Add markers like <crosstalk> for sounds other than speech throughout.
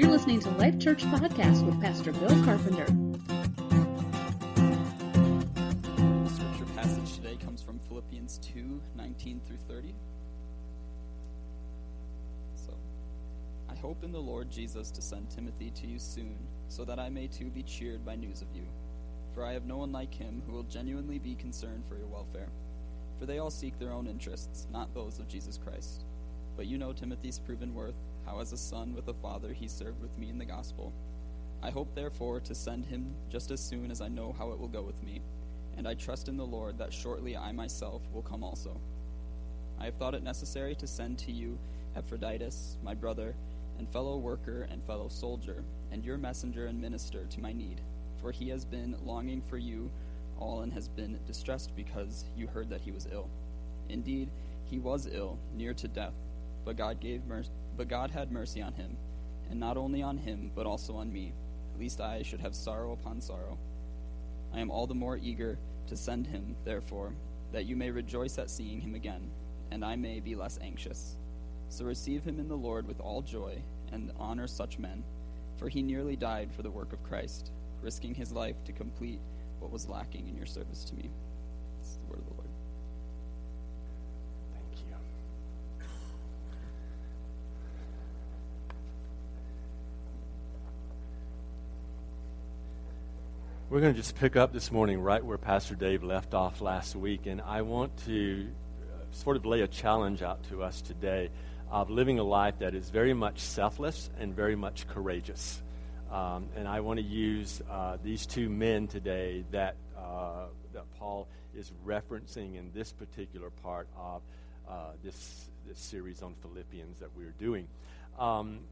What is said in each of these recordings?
You're listening to Life Church Podcast with Pastor Bill Carpenter. The scripture passage today comes from Philippians 2 19 through 30. So, I hope in the Lord Jesus to send Timothy to you soon, so that I may too be cheered by news of you. For I have no one like him who will genuinely be concerned for your welfare. For they all seek their own interests, not those of Jesus Christ. But you know Timothy's proven worth, how as a son with a father he served with me in the gospel. I hope, therefore, to send him just as soon as I know how it will go with me, and I trust in the Lord that shortly I myself will come also. I have thought it necessary to send to you Epaphroditus, my brother, and fellow worker and fellow soldier, and your messenger and minister to my need, for he has been longing for you all and has been distressed because you heard that he was ill. Indeed, he was ill, near to death but God gave mercy, but God had mercy on him, and not only on him, but also on me, lest I should have sorrow upon sorrow. I am all the more eager to send him, therefore, that you may rejoice at seeing him again, and I may be less anxious. So receive him in the Lord with all joy, and honor such men, for he nearly died for the work of Christ, risking his life to complete what was lacking in your service to me. Is the word of the Lord. Thank you. We're going to just pick up this morning right where Pastor Dave left off last week, and I want to uh, sort of lay a challenge out to us today of living a life that is very much selfless and very much courageous. Um, and I want to use uh, these two men today that, uh, that Paul is referencing in this particular part of uh, this, this series on Philippians that we're doing. Um,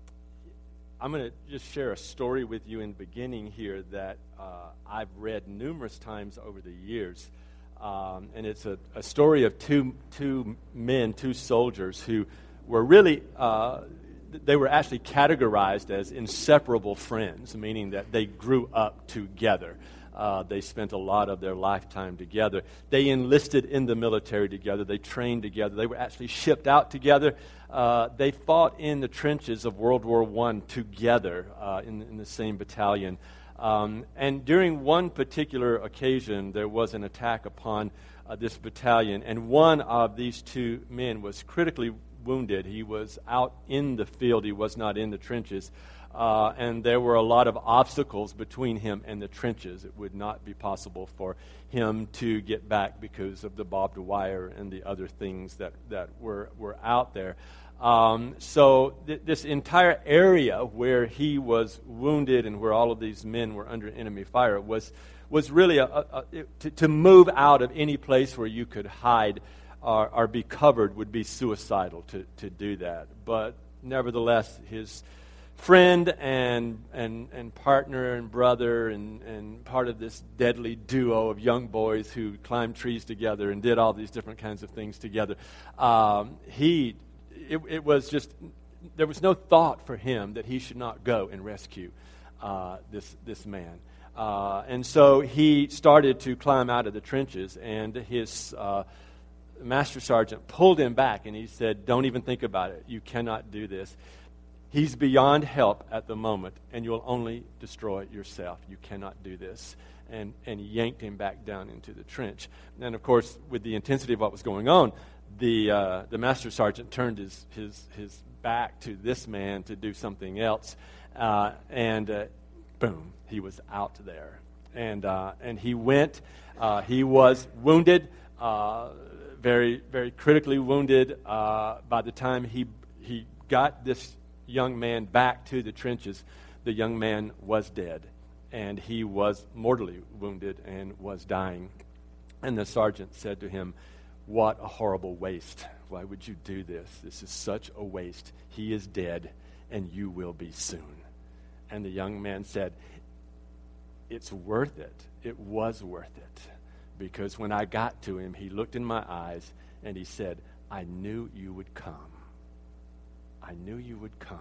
I'm going to just share a story with you in the beginning here that uh, I've read numerous times over the years. Um, and it's a, a, story of two, two men, two soldiers who were really, uh, they were actually categorized as inseparable friends, meaning that they grew up together. Uh, they spent a lot of their lifetime together. They enlisted in the military together. They trained together. They were actually shipped out together. Uh, they fought in the trenches of World War I together uh, in, in, the same battalion. Um, and during one particular occasion, there was an attack upon uh, this battalion, and one of these two men was critically wounded. He was out in the field, he was not in the trenches. Uh, and there were a lot of obstacles between him and the trenches. It would not be possible for him to get back because of the barbed wire and the other things that, that were, were out there. Um, so, th- this entire area where he was wounded and where all of these men were under enemy fire was, was really a, a, a, to, to, move out of any place where you could hide or, or be covered would be suicidal to, to do that. But nevertheless, his friend and, and, and partner and brother and, and part of this deadly duo of young boys who climbed trees together and did all these different kinds of things together. Um, he, it, it, was just, there was no thought for him that he should not go and rescue uh, this, this man. Uh, and so he started to climb out of the trenches, and his uh, master sergeant pulled him back and he said, Don't even think about it. You cannot do this. He's beyond help at the moment, and you'll only destroy yourself. You cannot do this. And, and yanked him back down into the trench. And of course, with the intensity of what was going on, the, uh, the master sergeant turned his, his, his back to this man to do something else. Uh, and uh, boom, he was out there. And, uh, and he went, uh, he was wounded, uh, very, very critically wounded. by the time he, he got this young man back to the trenches, the young man was dead, and he was mortally wounded and was dying. And the sergeant said to him, What a horrible waste. Why would you do this? This is such a waste. He is dead, and you will be soon. And the young man said, It's worth it. It was worth it. Because when I got to him, he looked in my eyes and he said, I knew you would come. I knew you would come.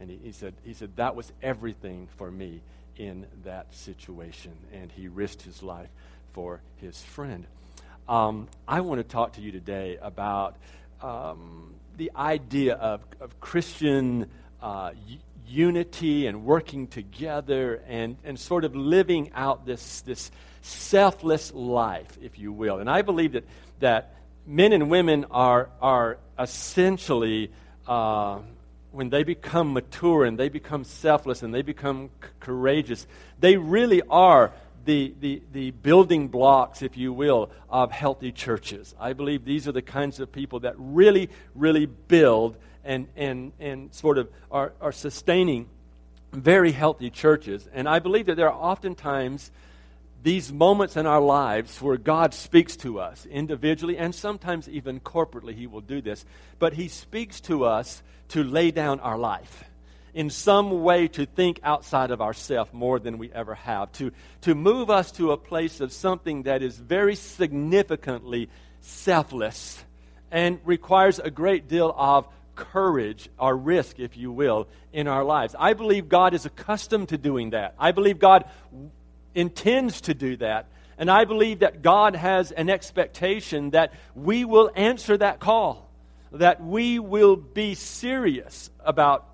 And he, he, said, he said, that was everything for me in that situation. And he risked his life for his friend. Um, I want to talk to you today about um, the idea of, of Christian uh, unity and working together and, and sort of living out this, this selfless life, if you will. And I believe that, that men and women are, are essentially, uh, when they become mature and they become selfless and they become c- courageous, they really are the, the, the building blocks, if you will, of healthy churches. I believe these are the kinds of people that really, really build and, and, and sort of are, are sustaining very healthy churches. And I believe that there are oftentimes these moments in our lives where God speaks to us individually and sometimes even corporately, He will do this. But He speaks to us to lay down our life in some way to think outside of ourselves more than we ever have, to, to move us to a place of something that is very significantly selfless and requires a great deal of courage or risk, if you will, in our lives. I believe God is accustomed to doing that. I believe God intends to do that. And I believe that God has an expectation that we will answer that call, that we will be serious about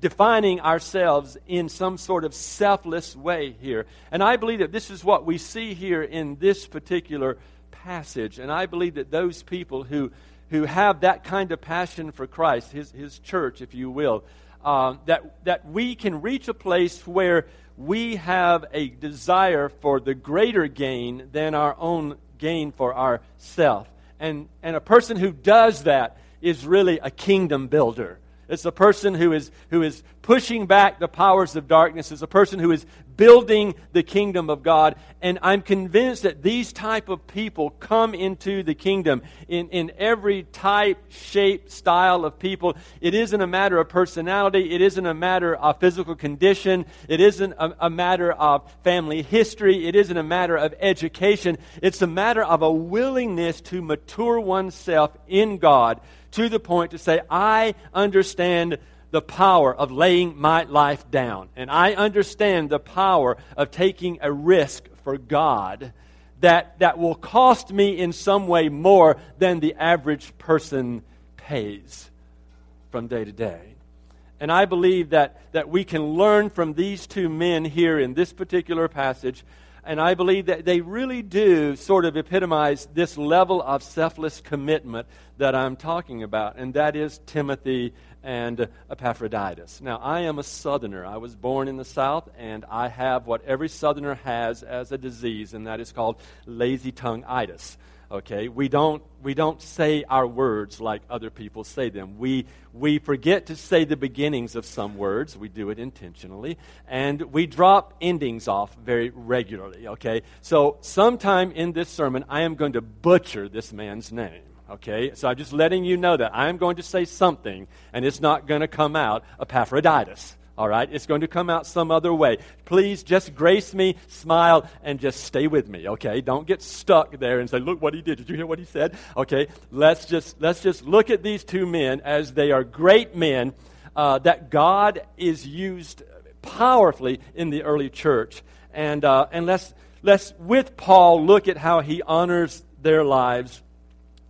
defining ourselves in some sort of selfless way here. And I believe that this is what we see here in this particular passage. And I believe that those people who, who have that kind of passion for Christ, his, his church, if you will, uh, that, that we can reach a place where we have a desire for the greater gain than our own gain for ourself. And, and a person who does that is really a kingdom builder. It's a person who is, who is pushing back the powers of darkness. It's a person who is building the kingdom of God. And I'm convinced that these type of people come into the kingdom in, in every type, shape, style of people. It isn't a matter of personality. It isn't a matter of physical condition. It isn't a, a matter of family history. It isn't a matter of education. It's a matter of a willingness to mature oneself in God to the point to say, I understand the power of laying my life down. And I understand the power of taking a risk for God that, that will cost me in some way more than the average person pays from day to day. And I believe that, that we can learn from these two men here in this particular passage and I believe that they really do sort of epitomize this level of selfless commitment that I'm talking about, and that is Timothy and Epaphroditus. Now, I am a southerner. I was born in the South, and I have what every southerner has as a disease, and that is called lazy tongue itis okay? We don't we don't say our words like other people say them. We we forget to say the beginnings of some words. We do it intentionally. And we drop endings off very regularly okay? So sometime in this sermon i am going to butcher this man's name okay? So i'm just letting you know that i'm going to say something and it's not going to come out epaphroditus all right? It's going to come out some other way. Please just grace me, smile, and just stay with me, okay? Don't get stuck there and say, look what he did. Did you hear what he said? Okay? Let's just, let's just look at these two men as they are great men uh, that God is used powerfully in the early church. And, uh, and let's, let's, with Paul, look at how he honors their lives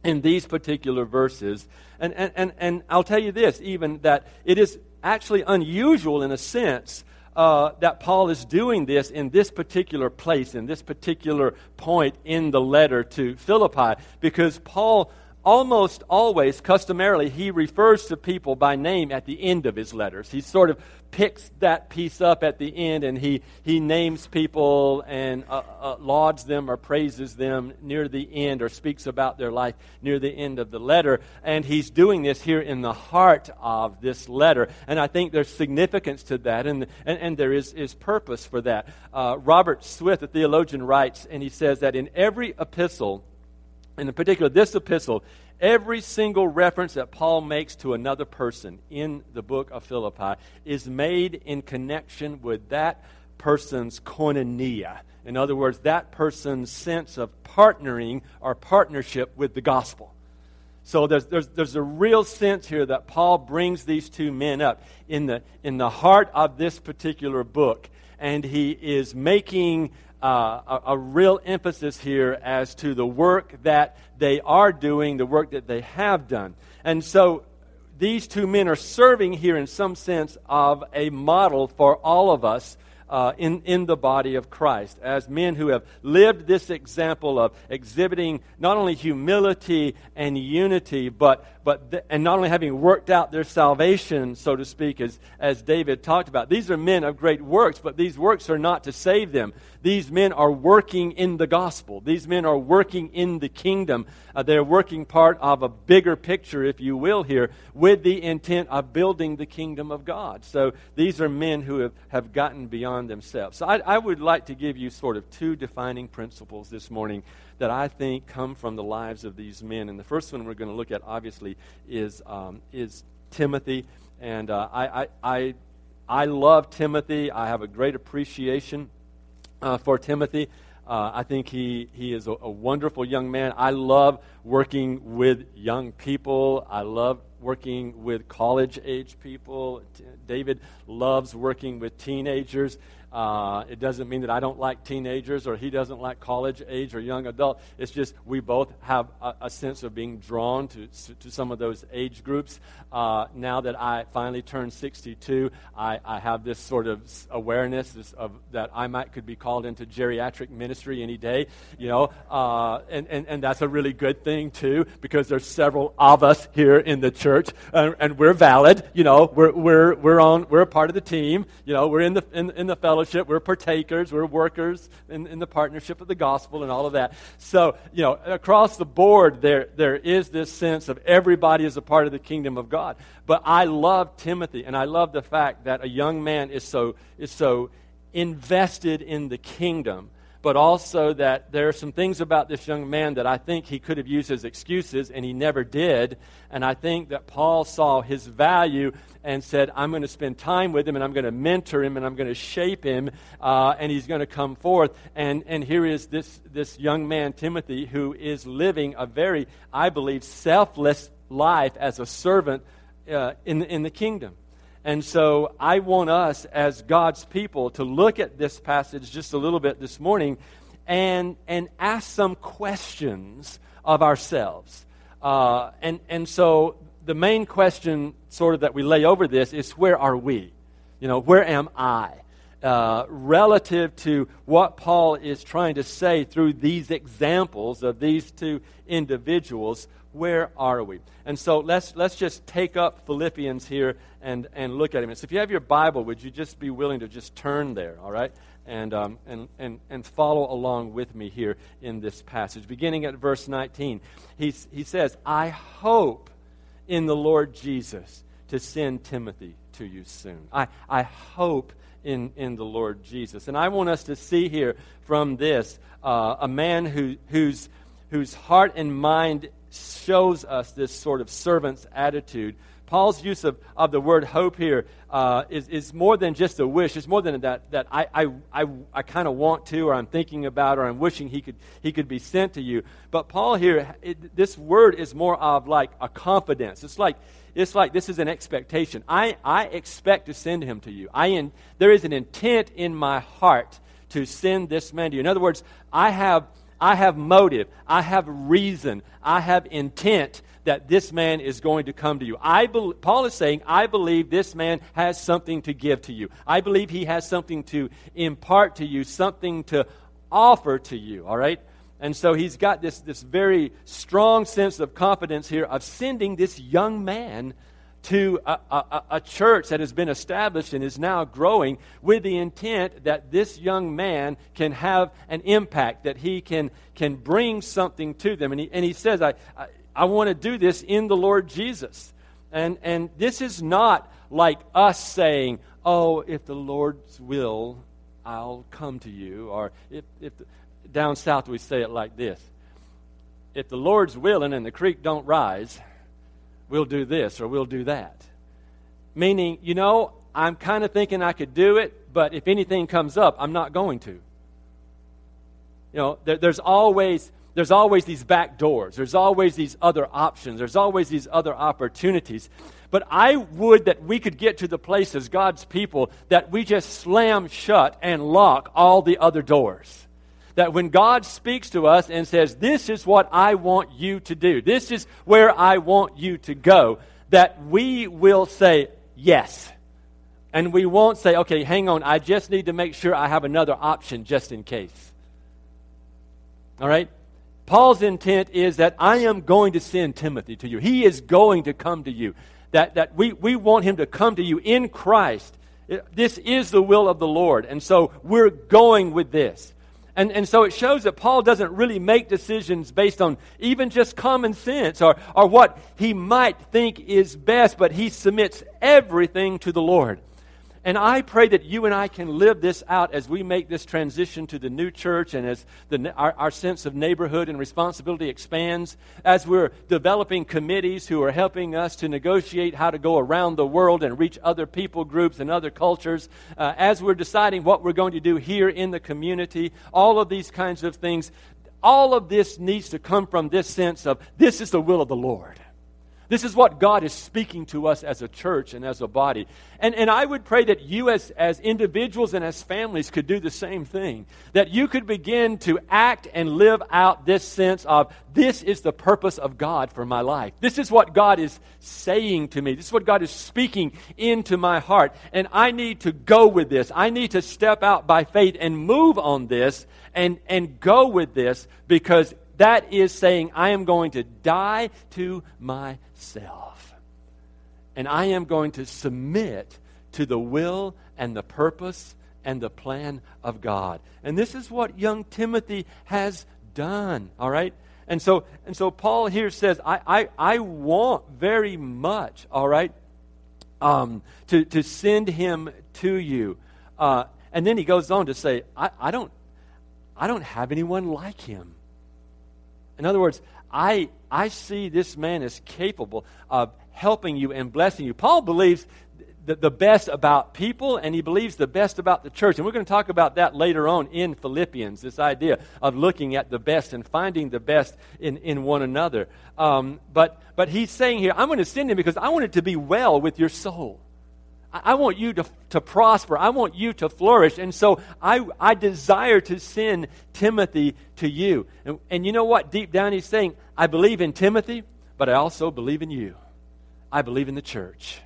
in these particular verses. And, and, and, and I'll tell you this, even that it is actually unusual in a sense uh, that Paul is doing this in this particular place, in this particular point in the letter to Philippi, because Paul almost always, customarily, he refers to people by name at the end of his letters. He sort of picks that piece up at the end and he, he names people and uh, uh, lauds them or praises them near the end or speaks about their life near the end of the letter. And he's doing this here in the heart of this letter. And I think there's significance to that and, and, and there is, is purpose for that. Uh, Robert Swith, a theologian, writes, and he says that in every epistle, in particular this epistle, Every single reference that Paul makes to another person in the book of Philippi is made in connection with that person's koinonia. In other words, that person's sense of partnering or partnership with the gospel. So there's, there's, there's a real sense here that Paul brings these two men up in the, in the heart of this particular book. And he is making uh, a, a, real emphasis here as to the work that they are doing, the work that they have done. And so these two men are serving here in some sense of a model for all of us uh, in, in the body of Christ, as men who have lived this example of exhibiting not only humility and unity, but, but th- and not only having worked out their salvation, so to speak, as, as David talked about. These are men of great works, but these works are not to save them. These men are working in the gospel. These men are working in the kingdom. Uh, they're working part of a bigger picture, if you will, here, with the intent of building the kingdom of God. So these are men who have, have gotten beyond themselves. So I, I would like to give you sort of two defining principles this morning that I think come from the lives of these men. And the first one we're going to look at, obviously, is, um, is Timothy. And uh, I, I, I, I love Timothy. I have a great appreciation uh, for Timothy. Uh, I think he, he is a, a, wonderful young man. I love working with young people. I love working with college age people. David loves working with teenagers. Uh, it doesn't mean that I don't like teenagers or he doesn't like college age or young adult. It's just we both have a, a sense of being drawn to, to some of those age groups. Uh, now that I finally turned 62, I, I have this sort of awareness of, that I might could be called into geriatric ministry any day, you know, uh, and, and, and that's a really good thing too because there's several of us here in the church and, and we're valid, you know, we're, we're, we're on, we're a part of the team, you know, we're in the, in, in the fellowship fellowship. We're partakers. We're workers in, in the partnership of the gospel and all of that. So, you know, across the board, there, there is this sense of everybody is a part of the kingdom of God. But I love Timothy, and I love the fact that a young man is so, is so invested in the kingdom but also that there are some things about this young man that I think he could have used as excuses, and he never did. And I think that Paul saw his value and said, I'm going to spend time with him, and I'm going to mentor him, and I'm going to shape him, uh, and he's going to come forth. And, and here is this, this young man, Timothy, who is living a very, I believe, selfless life as a servant uh, in, in the kingdom. And so I want us as God's people to look at this passage just a little bit this morning and, and ask some questions of ourselves. Uh, and, and so the main question, sort of, that we lay over this is where are we? You know, where am I? Uh, relative to what Paul is trying to say through these examples of these two individuals, where are we? And so let's, let's just take up Philippians here and, and look at him. And so if you have your Bible, would you just be willing to just turn there, all right? And, um, and, and, and follow along with me here in this passage. Beginning at verse 19, he, he says, I hope in the Lord Jesus to send Timothy to you soon. I, I hope in, in the Lord Jesus. And I want us to see here from this uh, a man who, whose, whose heart and mind shows us this sort of servant's attitude. Paul's use of, of the word hope here uh, is is, more than just a wish. It's more than that, that I, I, I, I kind of want to, or I'm thinking about, or I'm wishing he could, he could be sent to you. But Paul here, it, this word is more of like a confidence. It's like, it's like this is an expectation. I, I expect to send him to you. I in, there is an intent in my heart to send this man to you. In other words, I have I have motive, I have reason, I have intent that this man is going to come to you. I be, Paul is saying, I believe this man has something to give to you. I believe he has something to impart to you, something to offer to you, all right? And so he's got this, this very strong sense of confidence here of sending this young man to a, a, a, church that has been established and is now growing with the intent that this young man can have an impact, that he can, can bring something to them. And he, and he says, I, I, I want to do this in the Lord Jesus. And, and this is not like us saying, oh, if the Lord's will, I'll come to you. Or if, if the, down south we say it like this if the Lord's willing and the creek don't rise, we'll do this or we'll do that. Meaning, you know, I'm kind of thinking I could do it, but if anything comes up, I'm not going to. You know, there, there's always there's always these back doors. There's always these other options. There's always these other opportunities. But I would that we could get to the place as God's people that we just slam shut and lock all the other doors that when God speaks to us and says, This is what I want you to do, this is where I want you to go, that we will say yes. And we won't say, okay, hang on, I just need to make sure I have another option just in case. All right? Paul's intent is that I am going to send Timothy to you. He is going to come to you. That, that we, we want him to come to you in Christ. This is the will of the Lord. And so we're going with this. And, and so it shows that Paul doesn't really make decisions based on even just common sense or, or what he might think is best, but he submits everything to the Lord. And I pray that you and I can live this out as we make this transition to the new church and as the, our, our, sense of neighborhood and responsibility expands, as we're developing committees who are helping us to negotiate how to go around the world and reach other people groups and other cultures, uh, as we're deciding what we're going to do here in the community, all of these kinds of things. All of this needs to come from this sense of this is the will of the Lord. This is what God is speaking to us as a church and as a body. And, and I would pray that you, as, as individuals and as families, could do the same thing. That you could begin to act and live out this sense of this is the purpose of God for my life. This is what God is saying to me. This is what God is speaking into my heart. And I need to go with this. I need to step out by faith and move on this and, and go with this because that is saying, I am going to die to myself. And I am going to submit to the will and the purpose and the plan of God. And this is what young Timothy has done, all right? And so, and so Paul here says, I, I, I want very much, all right, um, to, to send him to you. Uh, and then he goes on to say, I, I, don't, I don't have anyone like him. In other words, I, I see this man as capable of helping you and blessing you. Paul believes the, the best about people and he believes the best about the church. And we're going to talk about that later on in Philippians this idea of looking at the best and finding the best in, in one another. Um, but, but he's saying here, I'm going to send him because I want it to be well with your soul. I want you to, to prosper. I want you to flourish. And so I, I desire to send Timothy to you. And, and you know what? Deep down, he's saying, I believe in Timothy, but I also believe in you. I believe in the church.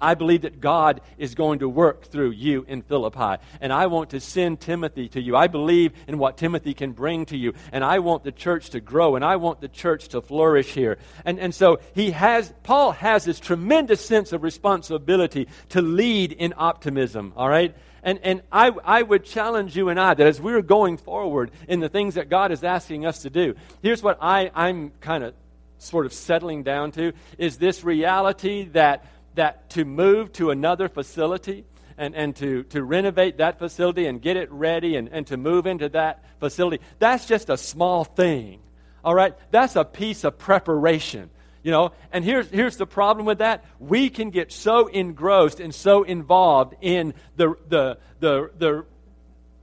I believe that God is going to work through you in Philippi. And I want to send Timothy to you. I believe in what Timothy can bring to you. And I want the church to grow. And I want the church to flourish here. And, and so he has, Paul has this tremendous sense of responsibility to lead in optimism. All right? And, and I, I would challenge you and I that as we're going forward in the things that God is asking us to do, here's what I, I'm kind of sort of settling down to is this reality that that to move to another facility and, and to, to renovate that facility and get it ready and, and to move into that facility, that's just a small thing. All right? That's a piece of preparation. You know, and here's, here's the problem with that. We can get so engrossed and so involved in the, the, the, the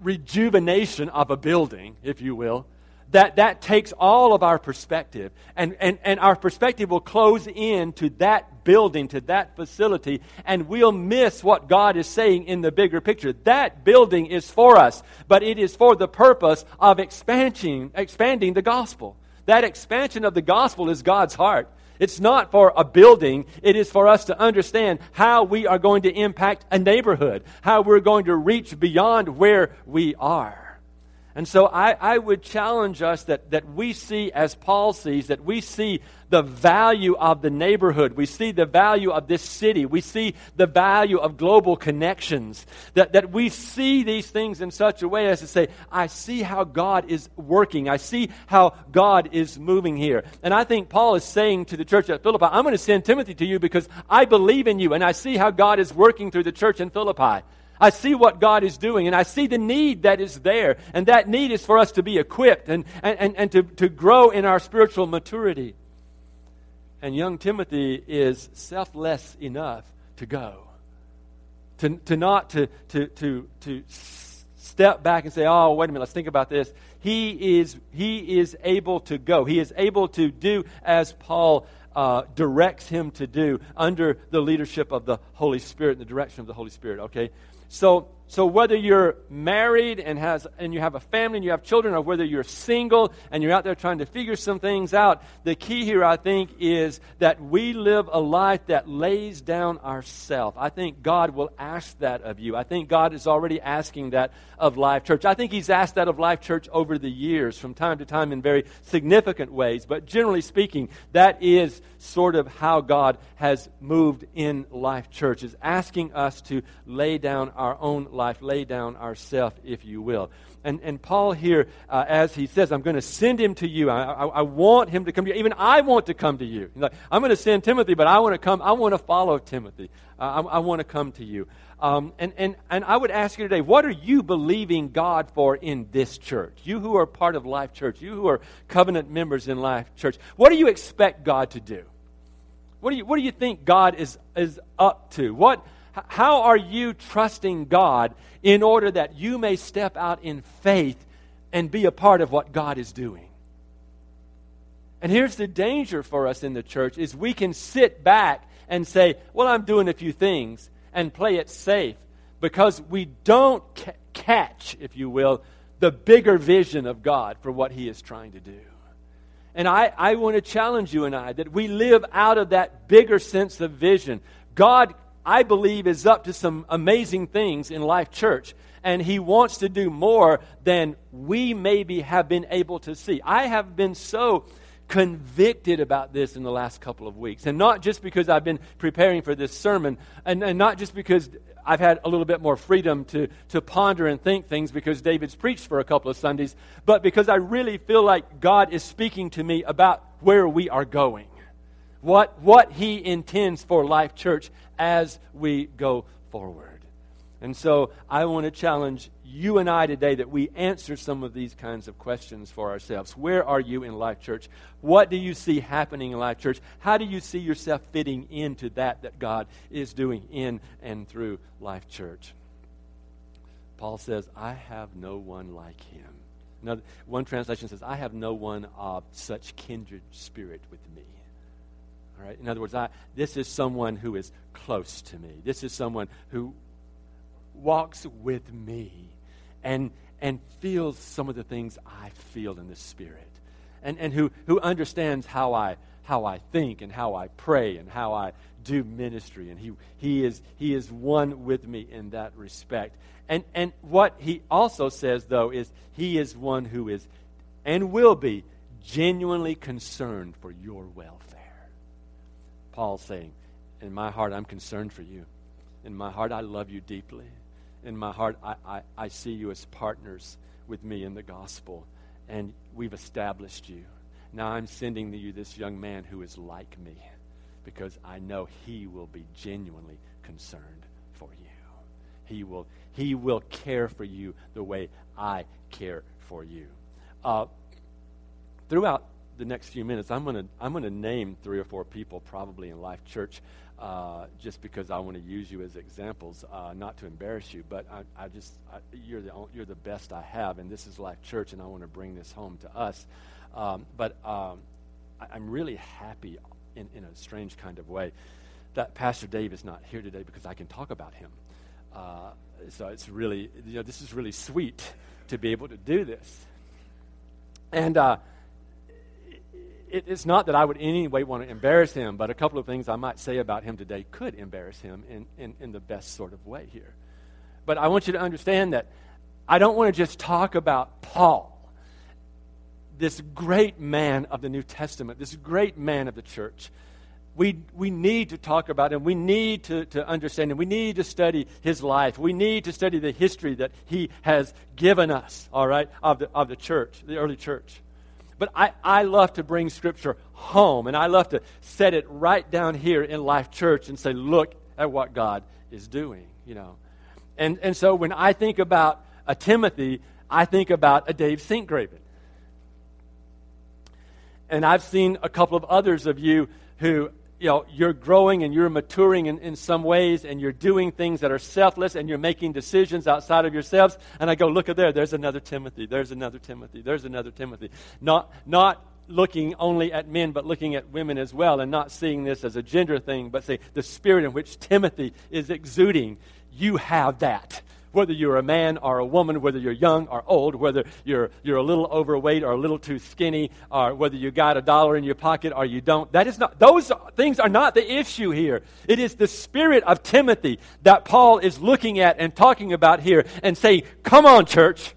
rejuvenation of a building, if you will, that that takes all of our perspective and, and, and our perspective will close in to that building to that facility and we'll miss what god is saying in the bigger picture that building is for us but it is for the purpose of expanding expanding the gospel that expansion of the gospel is god's heart it's not for a building. It is for us to understand how we are going to impact a neighborhood, how we're going to reach beyond where we are. And so I, I would challenge us that, that we see, as Paul sees, that we see the value of the neighborhood. We see the value of this city. We see the value of global connections. That, that we see these things in such a way as to say, I see how God is working. I see how God is moving here. And I think Paul is saying to the church at Philippi, I'm going to send Timothy to you because I believe in you and I see how God is working through the church in Philippi. I see what God is doing, and I see the need that is there. And that need is for us to be equipped and, and, and to, to grow in our spiritual maturity. And young Timothy is selfless enough to go. To, to not to, to, to, to step back and say, oh, wait a minute, let's think about this. He is, he is able to go. He is able to do as Paul uh, directs him to do under the leadership of the Holy Spirit and the direction of the Holy Spirit, okay? So, So whether you're married and has and you have a family and you have children, or whether you're single and you're out there trying to figure some things out, the key here I think is that we live a life that lays down ourself. I think God will ask that of you. I think God is already asking that of Life Church. I think He's asked that of Life Church over the years, from time to time in very significant ways. But generally speaking, that is sort of how God has moved in Life Church, is asking us to lay down our own life life, lay down ourself, if you will. And, and Paul here, uh, as he says, I'm going to send him to you. I, I, I, want him to come to you. Even I want to come to you. Like, I'm going to send Timothy, but I want to come. I want to follow Timothy. Uh, I, I want to come to you. Um, and, and, and I would ask you today, what are you believing God for in this church? You who are part of Life Church, you who are covenant members in Life Church, what do you expect God to do? What do you, what do you think God is, is up to? What, how are you trusting God in order that you may step out in faith and be a part of what God is doing? And here's the danger for us in the church is we can sit back and say, "Well, I'm doing a few things," and play it safe because we don't ca- catch, if you will, the bigger vision of God for what he is trying to do. And I, I want to challenge you and I that we live out of that bigger sense of vision. God I believe, is up to some amazing things in Life Church. And he wants to do more than we maybe have been able to see. I have been so convicted about this in the last couple of weeks. And not just because I've been preparing for this sermon, and, and not just because I've had a little bit more freedom to, to ponder and think things because David's preached for a couple of Sundays, but because I really feel like God is speaking to me about where we are going what, what He intends for Life Church as we go forward. And so I want to challenge you and I today that we answer some of these kinds of questions for ourselves. Where are you in Life Church? What do you see happening in Life Church? How do you see yourself fitting into that that God is doing in and through Life Church? Paul says, I have no one like him. One translation says, I have no one of such kindred spirit with me. All right? In other words, I, this is someone who is close to me. This is someone who walks with me and, and feels some of the things I feel in the Spirit. And, and who, who understands how I, how I think and how I pray and how I do ministry. And he, he, is, he is one with me in that respect. And, and what he also says, though, is he is one who is and will be genuinely concerned for your welfare. Paul saying, In my heart, I'm concerned for you. In my heart, I love you deeply. In my heart, I, I, I see you as partners with me in the gospel. And we've established you. Now I'm sending you this young man who is like me because I know he will be genuinely concerned for you. He will, he will care for you the way I care for you. Uh, throughout the next few minutes, I'm going to I'm going to name three or four people probably in Life Church, uh, just because I want to use you as examples, uh, not to embarrass you, but I, I just I, you're the you're the best I have, and this is Life Church, and I want to bring this home to us. Um, but um, I, am really happy in, in a strange kind of way that Pastor Dave is not here today because I can talk about him. Uh, so it's really you know this is really sweet to be able to do this, and uh, it, it's not that I would in any way want to embarrass him, but a couple of things I might say about him today could embarrass him in, in, in the best sort of way here. But I want you to understand that I don't want to just talk about Paul, this great man of the New Testament, this great man of the church. We, we need to talk about him. We need to, to understand him. We need to study his life. We need to study the history that he has given us, all right, of the, of the church, the early church. But I, I love to bring Scripture home, and I love to set it right down here in Life Church and say, look at what God is doing, you know. And, and so when I think about a Timothy, I think about a Dave Sinkgraven. And I've seen a couple of others of you who you know, you're growing and you're maturing in, in some ways and you're doing things that are selfless and you're making decisions outside of yourselves. And I go, look at there, there's another Timothy, there's another Timothy, there's another Timothy. Not, not looking only at men, but looking at women as well, and not seeing this as a gender thing, but say the spirit in which Timothy is exuding. You have that whether you're a man or a woman, whether you're young or old, whether you're, you're a little overweight or a little too skinny, or whether you got a dollar in your pocket or you don't. That is not, those things are not the issue here. It is the spirit of Timothy that Paul is looking at and talking about here and saying, come on, church.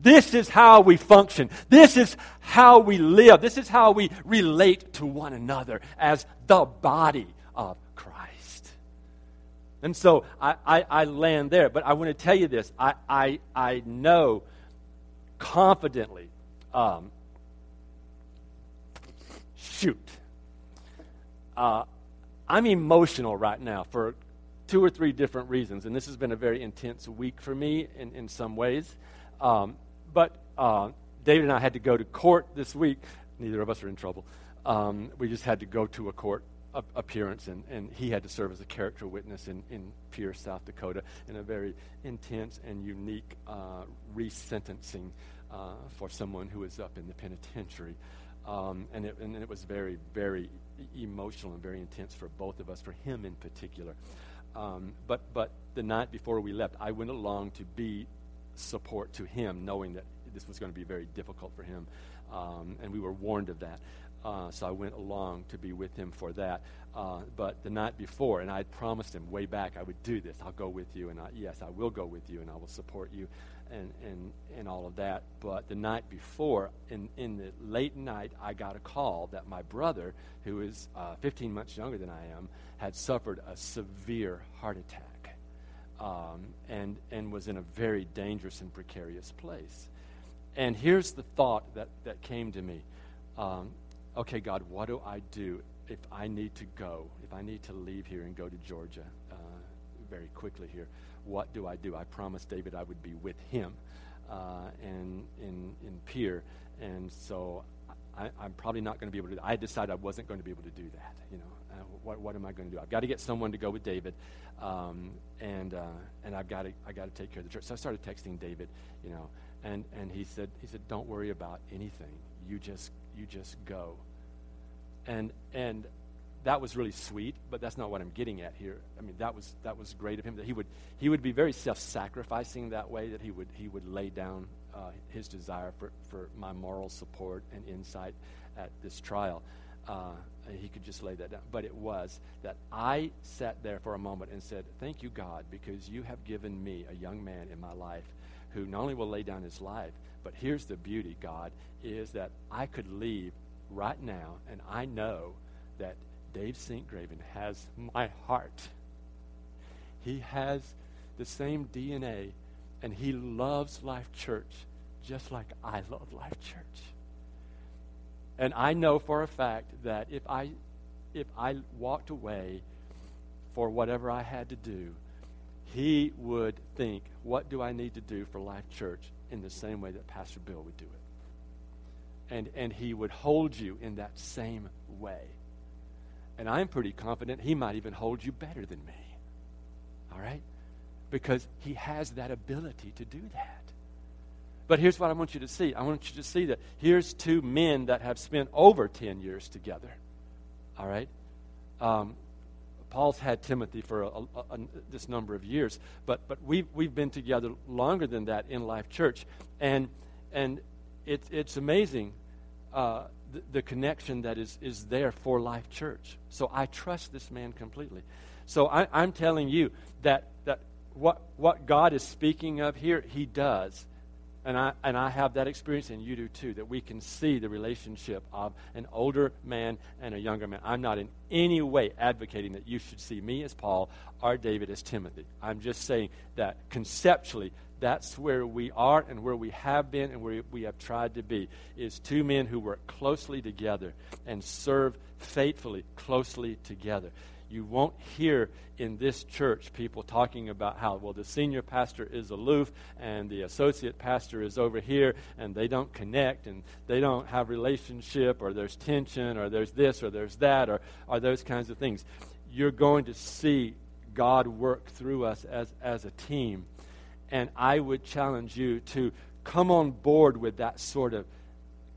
This is how we function. This is how we live. This is how we relate to one another as the body of. And so I, I, I land there. But I want to tell you this I, I, I know confidently. Um, shoot. Uh, I'm emotional right now for two or three different reasons. And this has been a very intense week for me in, in some ways. Um, but uh, David and I had to go to court this week. Neither of us are in trouble. Um, we just had to go to a court appearance, and, and he had to serve as a character witness in, in Pierre, South Dakota, in a very intense and unique uh, resentencing uh, for someone who was up in the penitentiary. Um, and, it, and it was very, very emotional and very intense for both of us, for him in particular. Um, but, but the night before we left, I went along to be support to him, knowing that this was going to be very difficult for him. Um, and we were warned of that. Uh, so I went along to be with him for that. Uh, but the night before, and I had promised him way back I would do this. I'll go with you, and I, yes, I will go with you, and I will support you, and, and, and all of that. But the night before, in, in the late night, I got a call that my brother, who is uh, 15 months younger than I am, had suffered a severe heart attack um, and, and was in a very dangerous and precarious place. And here's the thought that, that came to me um, okay, God, what do I do if I need to go, if I need to leave here and go to Georgia uh, very quickly here? What do I do? I promised David I would be with him uh, in, in, in Pierre. And so I, am probably not going to be able to. I decided I wasn't going to be able to do that. You know, uh, what, what am I going to do? I've got to get someone to go with David, um, and uh, and I've got to I got to take care of the church. So I started texting David, you know, and and he said he said don't worry about anything. You just you just go. And and that was really sweet, but that's not what I'm getting at here. I mean, that was that was great of him that he would he would be very self-sacrificing that way. That he would he would lay down uh, his desire for for my moral support and insight at this trial. Uh, he could just lay that down. But it was that I sat there for a moment and said, Thank you, God, because you have given me a young man in my life who not only will lay down his life, but here's the beauty, God, is that I could leave right now and I know that Dave Sinkgraven has my heart. He has the same DNA and he loves Life Church just like I love Life Church. And I know for a fact that if I if I walked away for whatever I had to do, he would think, what do I need to do for Life Church in the same way that Pastor Bill would do it? And and he would hold you in that same way. And I'm pretty confident he might even hold you better than me. All right? Because he has that ability to do that. But here's what I want you to see I want you to see that here's two men that have spent over 10 years together. All right? Um, Paul's had Timothy for a, a, a, this number of years, but, but we've, we've been together longer than that in Life Church. And, and it, it's amazing uh, the, the connection that is, is there for Life Church. So I trust this man completely. So I, I'm telling you that, that what, what God is speaking of here, he does. And I, and I have that experience, and you do too, that we can see the relationship of an older man and a younger man. I'm not in any way advocating that you should see me as Paul or David as Timothy. I'm just saying that conceptually, that's where we are and where we have been and where we have tried to be, is two men who work closely together and serve faithfully closely together you won't hear in this church people talking about how, well, the senior pastor is aloof and the associate pastor is over here and they don't connect and they don't have relationship or there's tension or there's this or there's that or, or those kinds of things. You're going to see God work through us as, as a team. And I would challenge you to come on board with that sort of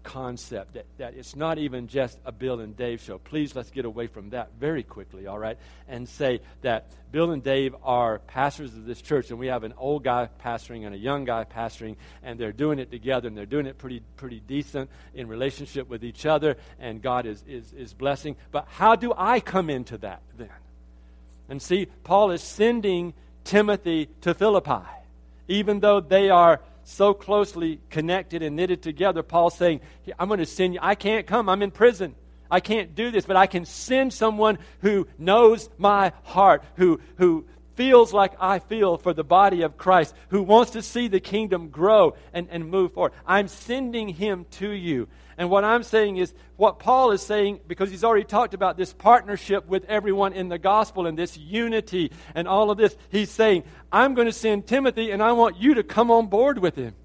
concept that, that it's not even just a Bill and Dave show. Please let's get away from that very quickly, all right? And say that Bill and Dave are pastors of this church, and we have an old guy pastoring and a young guy pastoring, and they're doing it together, and they're doing it pretty, pretty decent in relationship with each other, and God is, is, is blessing. But how do I come into that then? And see, Paul is sending Timothy to Philippi, even though they are so closely connected and knitted together. Paul's saying, I'm going to send you. I can't come. I'm in prison. I can't do this, but I can send someone who knows my heart, who, who feels like I feel for the body of Christ, who wants to see the kingdom grow and, and move forward. I'm sending him to you. And what I'm saying is, what Paul is saying, because he's already talked about this partnership with everyone in the gospel and this unity and all of this, he's saying, I'm going to send Timothy and I want you to come on board with him.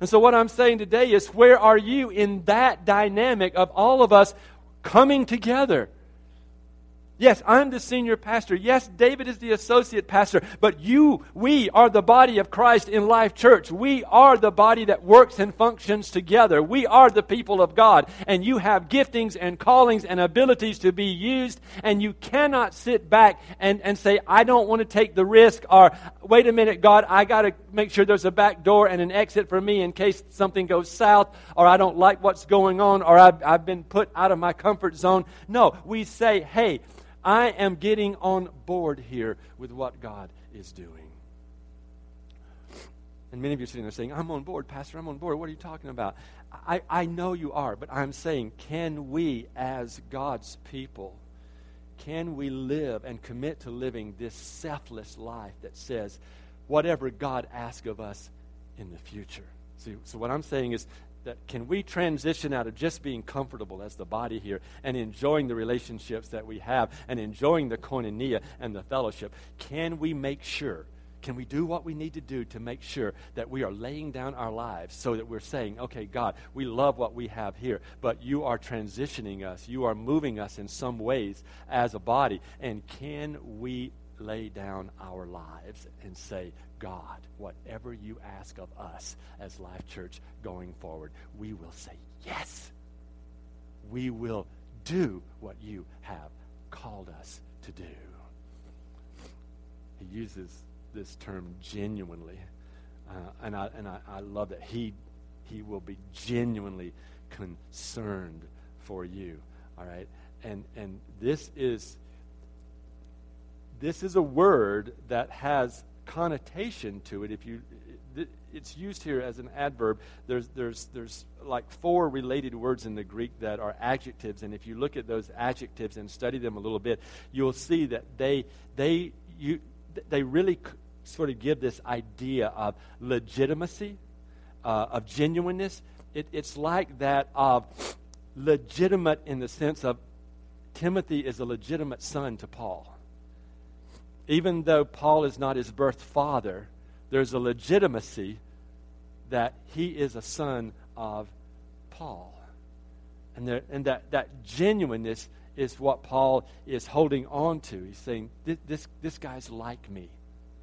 And so, what I'm saying today is, where are you in that dynamic of all of us coming together? Yes, I'm the senior pastor. Yes, David is the associate pastor. But you, we are the body of Christ in Life Church. We are the body that works and functions together. We are the people of God. And you have giftings and callings and abilities to be used. And you cannot sit back and, and say, I don't want to take the risk. Or, wait a minute, God, I got to make sure there's a back door and an exit for me in case something goes south. Or I don't like what's going on. Or I've, I've been put out of my comfort zone. No, we say, hey, I am getting on board here with what God is doing. And many of you are sitting there saying, I'm on board, Pastor, I'm on board. What are you talking about? I, I know you are, but I'm saying, can we, as God's people, can we live and commit to living this selfless life that says, whatever God asks of us in the future? See, so what I'm saying is, that can we transition out of just being comfortable as the body here and enjoying the relationships that we have and enjoying the koinonia and the fellowship? Can we make sure? Can we do what we need to do to make sure that we are laying down our lives so that we're saying, okay, God, we love what we have here, but you are transitioning us. You are moving us in some ways as a body. And can we lay down our lives and say, God, whatever you ask of us as Life Church going forward, we will say yes. We will do what you have called us to do. He uses this term genuinely. Uh, and I, and I, I love that he, he will be genuinely concerned for you. All right? And, and this is this is a word that has connotation to it. If you, it's used here as an adverb. There's, there's, there's like four related words in the Greek that are adjectives, and if you look at those adjectives and study them a little bit, you'll see that they, they, you, they really sort of give this idea of legitimacy, uh, of genuineness. It, it's like that of legitimate in the sense of Timothy is a legitimate son to Paul even though Paul is not his birth father, there's a legitimacy that he is a son of Paul. And, there, and that, that genuineness is what Paul is holding on to. He's saying, this, this, this guy's like me.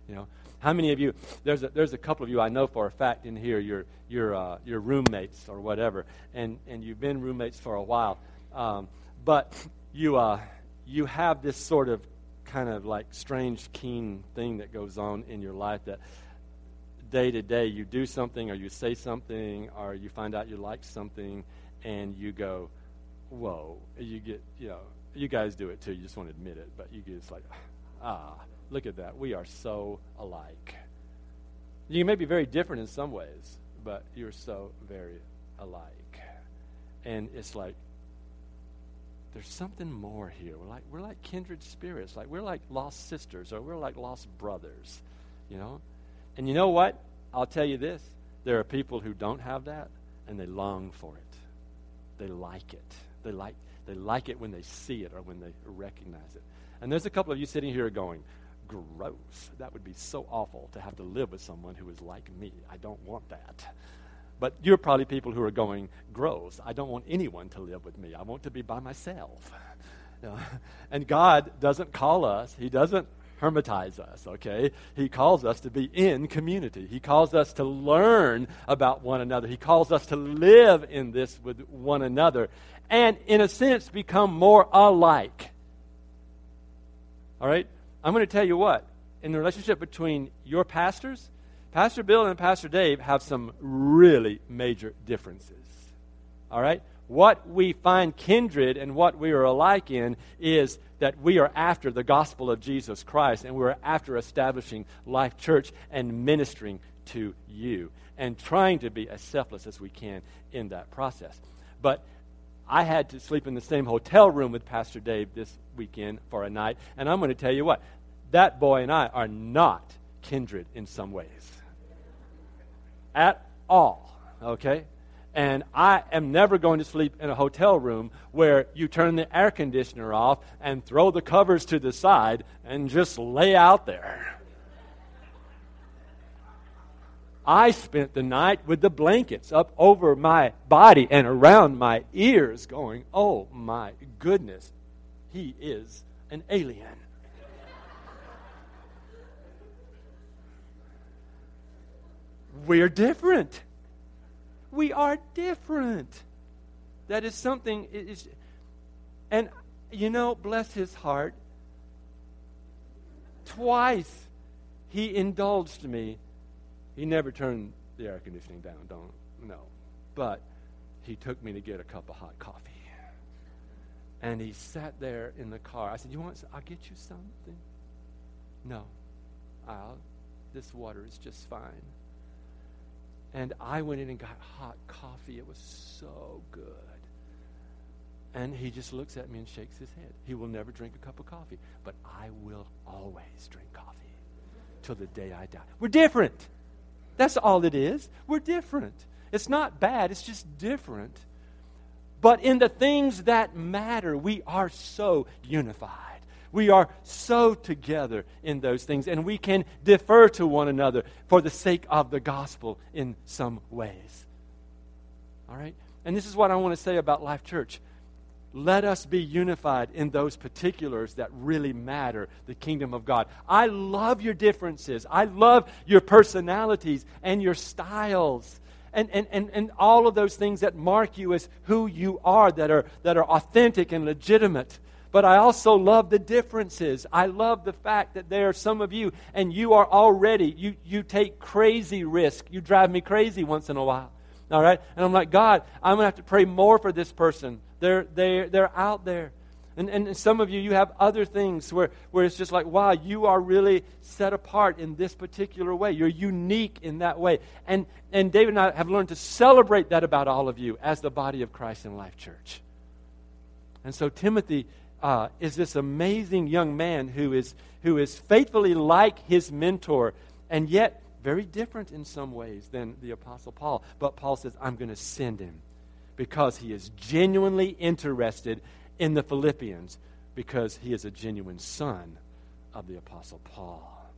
You know, how many of you, there's a, there's a couple of you I know for a fact in here, you're, you're, uh, you're roommates or whatever, and, and you've been roommates for a while. Um, but you, uh, you have this sort of kind of like strange, keen thing that goes on in your life that day to day you do something or you say something or you find out you like something and you go, whoa. You get, you know, you guys do it too. You just won't admit it, but you get like, ah, look at that. We are so alike. You may be very different in some ways, but you're so very alike. And it's like, there's something more here. We're like we're like kindred spirits, like we're like lost sisters or we're like lost brothers, you know? And you know what? I'll tell you this. There are people who don't have that and they long for it. They like it. They like they like it when they see it or when they recognize it. And there's a couple of you sitting here going, gross. That would be so awful to have to live with someone who is like me. I don't want that. But you're probably people who are going, gross. I don't want anyone to live with me. I want to be by myself. <laughs> You know? And God doesn't call us, He doesn't hermitize us, okay? He calls us to be in community. He calls us to learn about one another. He calls us to live in this with one another and, in a sense, become more alike. All right? I'm going to tell you what, in the relationship between your pastors, Pastor Bill and Pastor Dave have some really major differences. All right? What we find kindred and what we are alike in is that we are after the gospel of Jesus Christ and we're after establishing Life Church and ministering to you and trying to be as selfless as we can in that process. But I had to sleep in the same hotel room with Pastor Dave this weekend for a night, and I'm going to tell you what, that boy and I are not kindred in some ways. At all, okay? And I am never going to sleep in a hotel room where you turn the air conditioner off and throw the covers to the side and just lay out there. I spent the night with the blankets up over my body and around my ears, going, Oh my goodness, he is an alien. We're different. We are different. That is something. Is, and, you know, bless his heart, twice he indulged me. He never turned the air conditioning down, don't, no. But he took me to get a cup of hot coffee. And he sat there in the car. I said, You want, I'll get you something. No, I'll, this water is just fine. And I went in and got hot coffee. It was so good. And he just looks at me and shakes his head. He will never drink a cup of coffee, but I will always drink coffee till the day I die. We're different. That's all it is. We're different. It's not bad, it's just different. But in the things that matter, we are so unified. We are so together in those things, and we can defer to one another for the sake of the gospel in some ways. All right? And this is what I want to say about Life Church. Let us be unified in those particulars that really matter, the kingdom of God. I love your differences. I love your personalities and your styles and, and, and, and all of those things that mark you as who you are, that are, that are authentic and legitimate. But I also love the differences. I love the fact that there are some of you, and you are already, you, you take crazy risk. You drive me crazy once in a while. All right? And I'm like, God, I'm going to have to pray more for this person. They're, they're, they're out there. And, and some of you, you have other things where, where it's just like, wow, you are really set apart in this particular way. You're unique in that way. And, and David and I have learned to celebrate that about all of you as the body of Christ in Life Church. And so Timothy uh, is this amazing young man who is, who is faithfully like his mentor and yet very different in some ways than the Apostle Paul. But Paul says, I'm going to send him because he is genuinely interested in the Philippians because he is a genuine son of the Apostle Paul.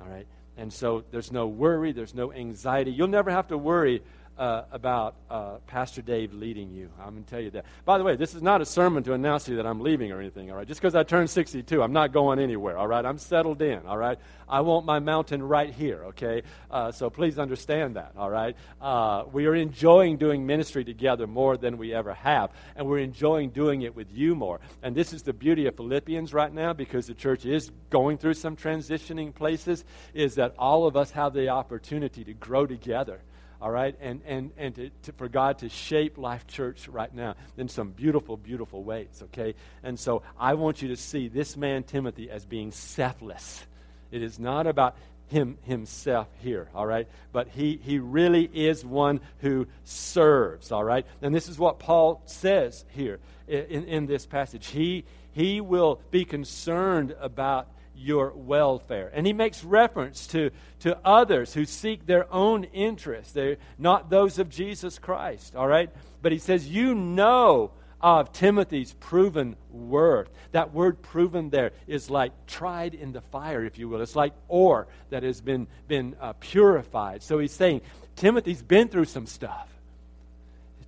All right? And so there's no worry, there's no anxiety. You'll never have to worry uh, about uh, Pastor Dave leading you. I'm going to tell you that. By the way, this is not a sermon to announce to you that I'm leaving or anything, all right? Just because I turned 62, I'm not going anywhere, all right? I'm settled in, all right? I want my mountain right here, okay? Uh, so please understand that, all right? Uh, we are enjoying doing ministry together more than we ever have, and we're enjoying doing it with you more. And this is the beauty of Philippians right now because the church is going through some transitioning places, is that all of us have the opportunity to grow together all right, and, and, and to, to, for God to shape Life Church right now in some beautiful, beautiful ways, okay? And so I want you to see this man, Timothy, as being selfless. It is not about him himself here, all right? But he, he really is one who serves, all right? And this is what Paul says here in, in this passage. He, he will be concerned about your welfare. And he makes reference to, to others who seek their own interests. They're not those of Jesus Christ, all right? But he says, You know of Timothy's proven worth. That word proven there is like tried in the fire, if you will. It's like ore that has been, been uh, purified. So he's saying, Timothy's been through some stuff.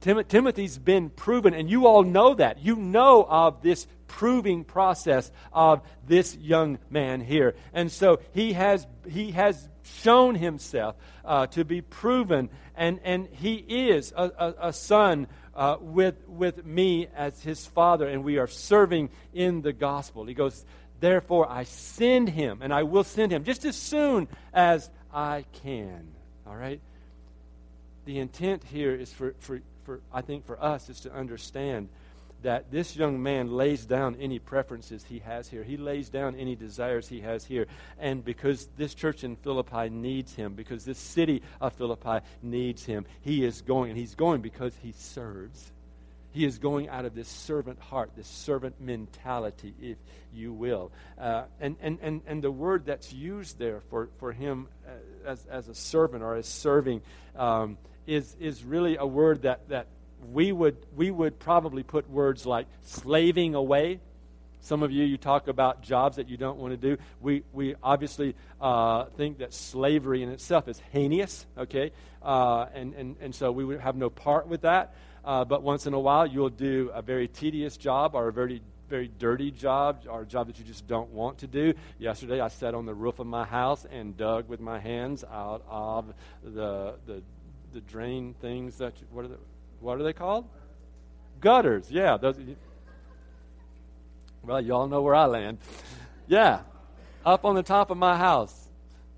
Tim- Timothy's been proven, and you all know that. You know of this proving process of this young man here. And so he has, he has shown himself uh, to be proven, and, and he is a, a, a son uh, with, with me as his father, and we are serving in the gospel. He goes, Therefore, I send him, and I will send him just as soon as I can. All right? The intent here is for, for, for I think, for us is to understand that this young man lays down any preferences he has here. He lays down any desires he has here. And because this church in Philippi needs him, because this city of Philippi needs him, he is going. And he's going because he serves. He is going out of this servant heart, this servant mentality, if you will. Uh, and, and, and, and the word that's used there for, for him uh, as, as a servant or as serving um, is, is really a word that, that we would, we would probably put words like slaving away. Some of you, you talk about jobs that you don't want to do. We, we obviously uh, think that slavery in itself is heinous, okay? Uh, and, and, and so we would have no part with that. Uh, but once in a while, you'll do a very tedious job or a very very dirty job or a job that you just don't want to do. Yesterday, I sat on the roof of my house and dug with my hands out of the the, the drain things that what are the, what are they called? Gutters. Yeah. Those, well, you all know where I land. Yeah. Up on the top of my house,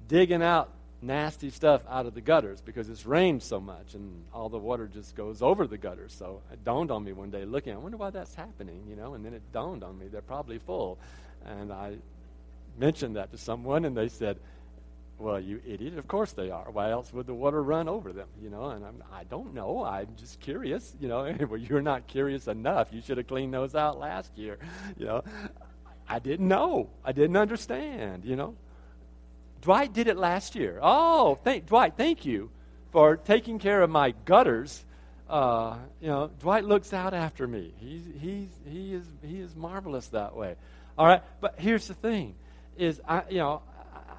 digging out nasty stuff out of the gutters because it's rained so much and all the water just goes over the gutters. So it dawned on me one day looking, I wonder why that's happening, you know, and then it dawned on me they're probably full. And I mentioned that to someone and they said, well, you idiot. Of course they are. Why else would the water run over them? You know, and I'm, I don't know. I'm just curious. You know, <laughs> well, you're not curious enough. You should have cleaned those out last year. You know, I didn't know. I didn't understand. You know, Dwight did it last year. Oh, thank Dwight. Thank you for taking care of my gutters. Uh, you know, Dwight looks out after me. He's he's he is he is marvelous that way. All right, but here's the thing: is I you know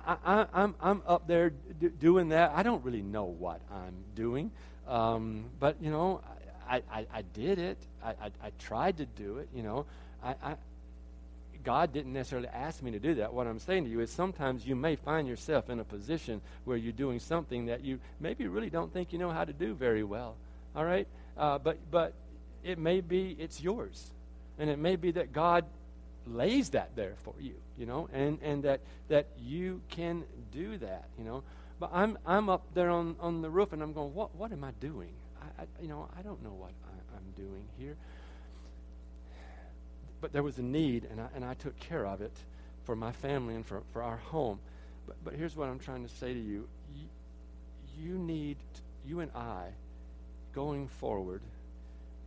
I, am I'm, I'm up there d- doing that. I don't really know what I'm doing, um, but you know, I, I, I did it. I, I, I, tried to do it. You know, I, I, God didn't necessarily ask me to do that. What I'm saying to you is sometimes you may find yourself in a position where you're doing something that you maybe really don't think you know how to do very well. All right, uh, but but it may be it's yours, and it may be that God lays that there for you, you know, and, and that, that you can do that, you know. But I'm, I'm up there on, on the roof and I'm going, what, what am I doing? I, I you know, I don't know what I, I'm doing here. But there was a need, and I, and I took care of it for my family and for, for our home. But, but here's what I'm trying to say to you. you you need, you and I, going forward,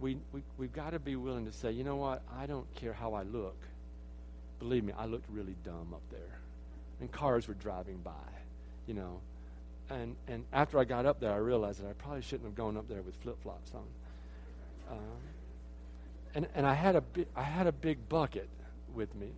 we, we, we've got to be willing to say, you know what, I don't care how I look believe me, I looked really dumb up there. And cars were driving by, you know. And, and after I got up there, I realized that I probably shouldn't have gone up there with flip flops on. Um, and, and I, had a bi- I had a big bucket with me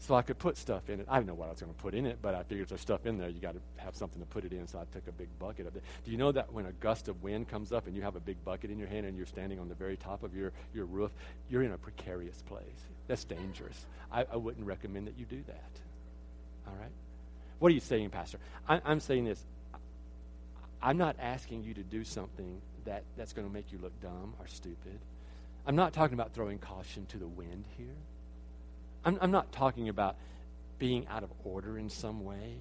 so I could put stuff in it. I didn't know what I was going to put in it, but I figured if there's stuff in there. You got to have something to put it in, so I took a big bucket up there. Do you know that when a gust of wind comes up and you have a big bucket in your hand and you're standing on the very top of your, your roof, you're in a precarious place. That's dangerous. I, I wouldn't recommend that you do that. All right? What are you saying, Pastor? I, I'm saying this. I'm not asking you to do something that, that's going to make you look dumb or stupid. I'm not talking about throwing caution to the wind here. I'm, I'm not talking about being out of order in some way.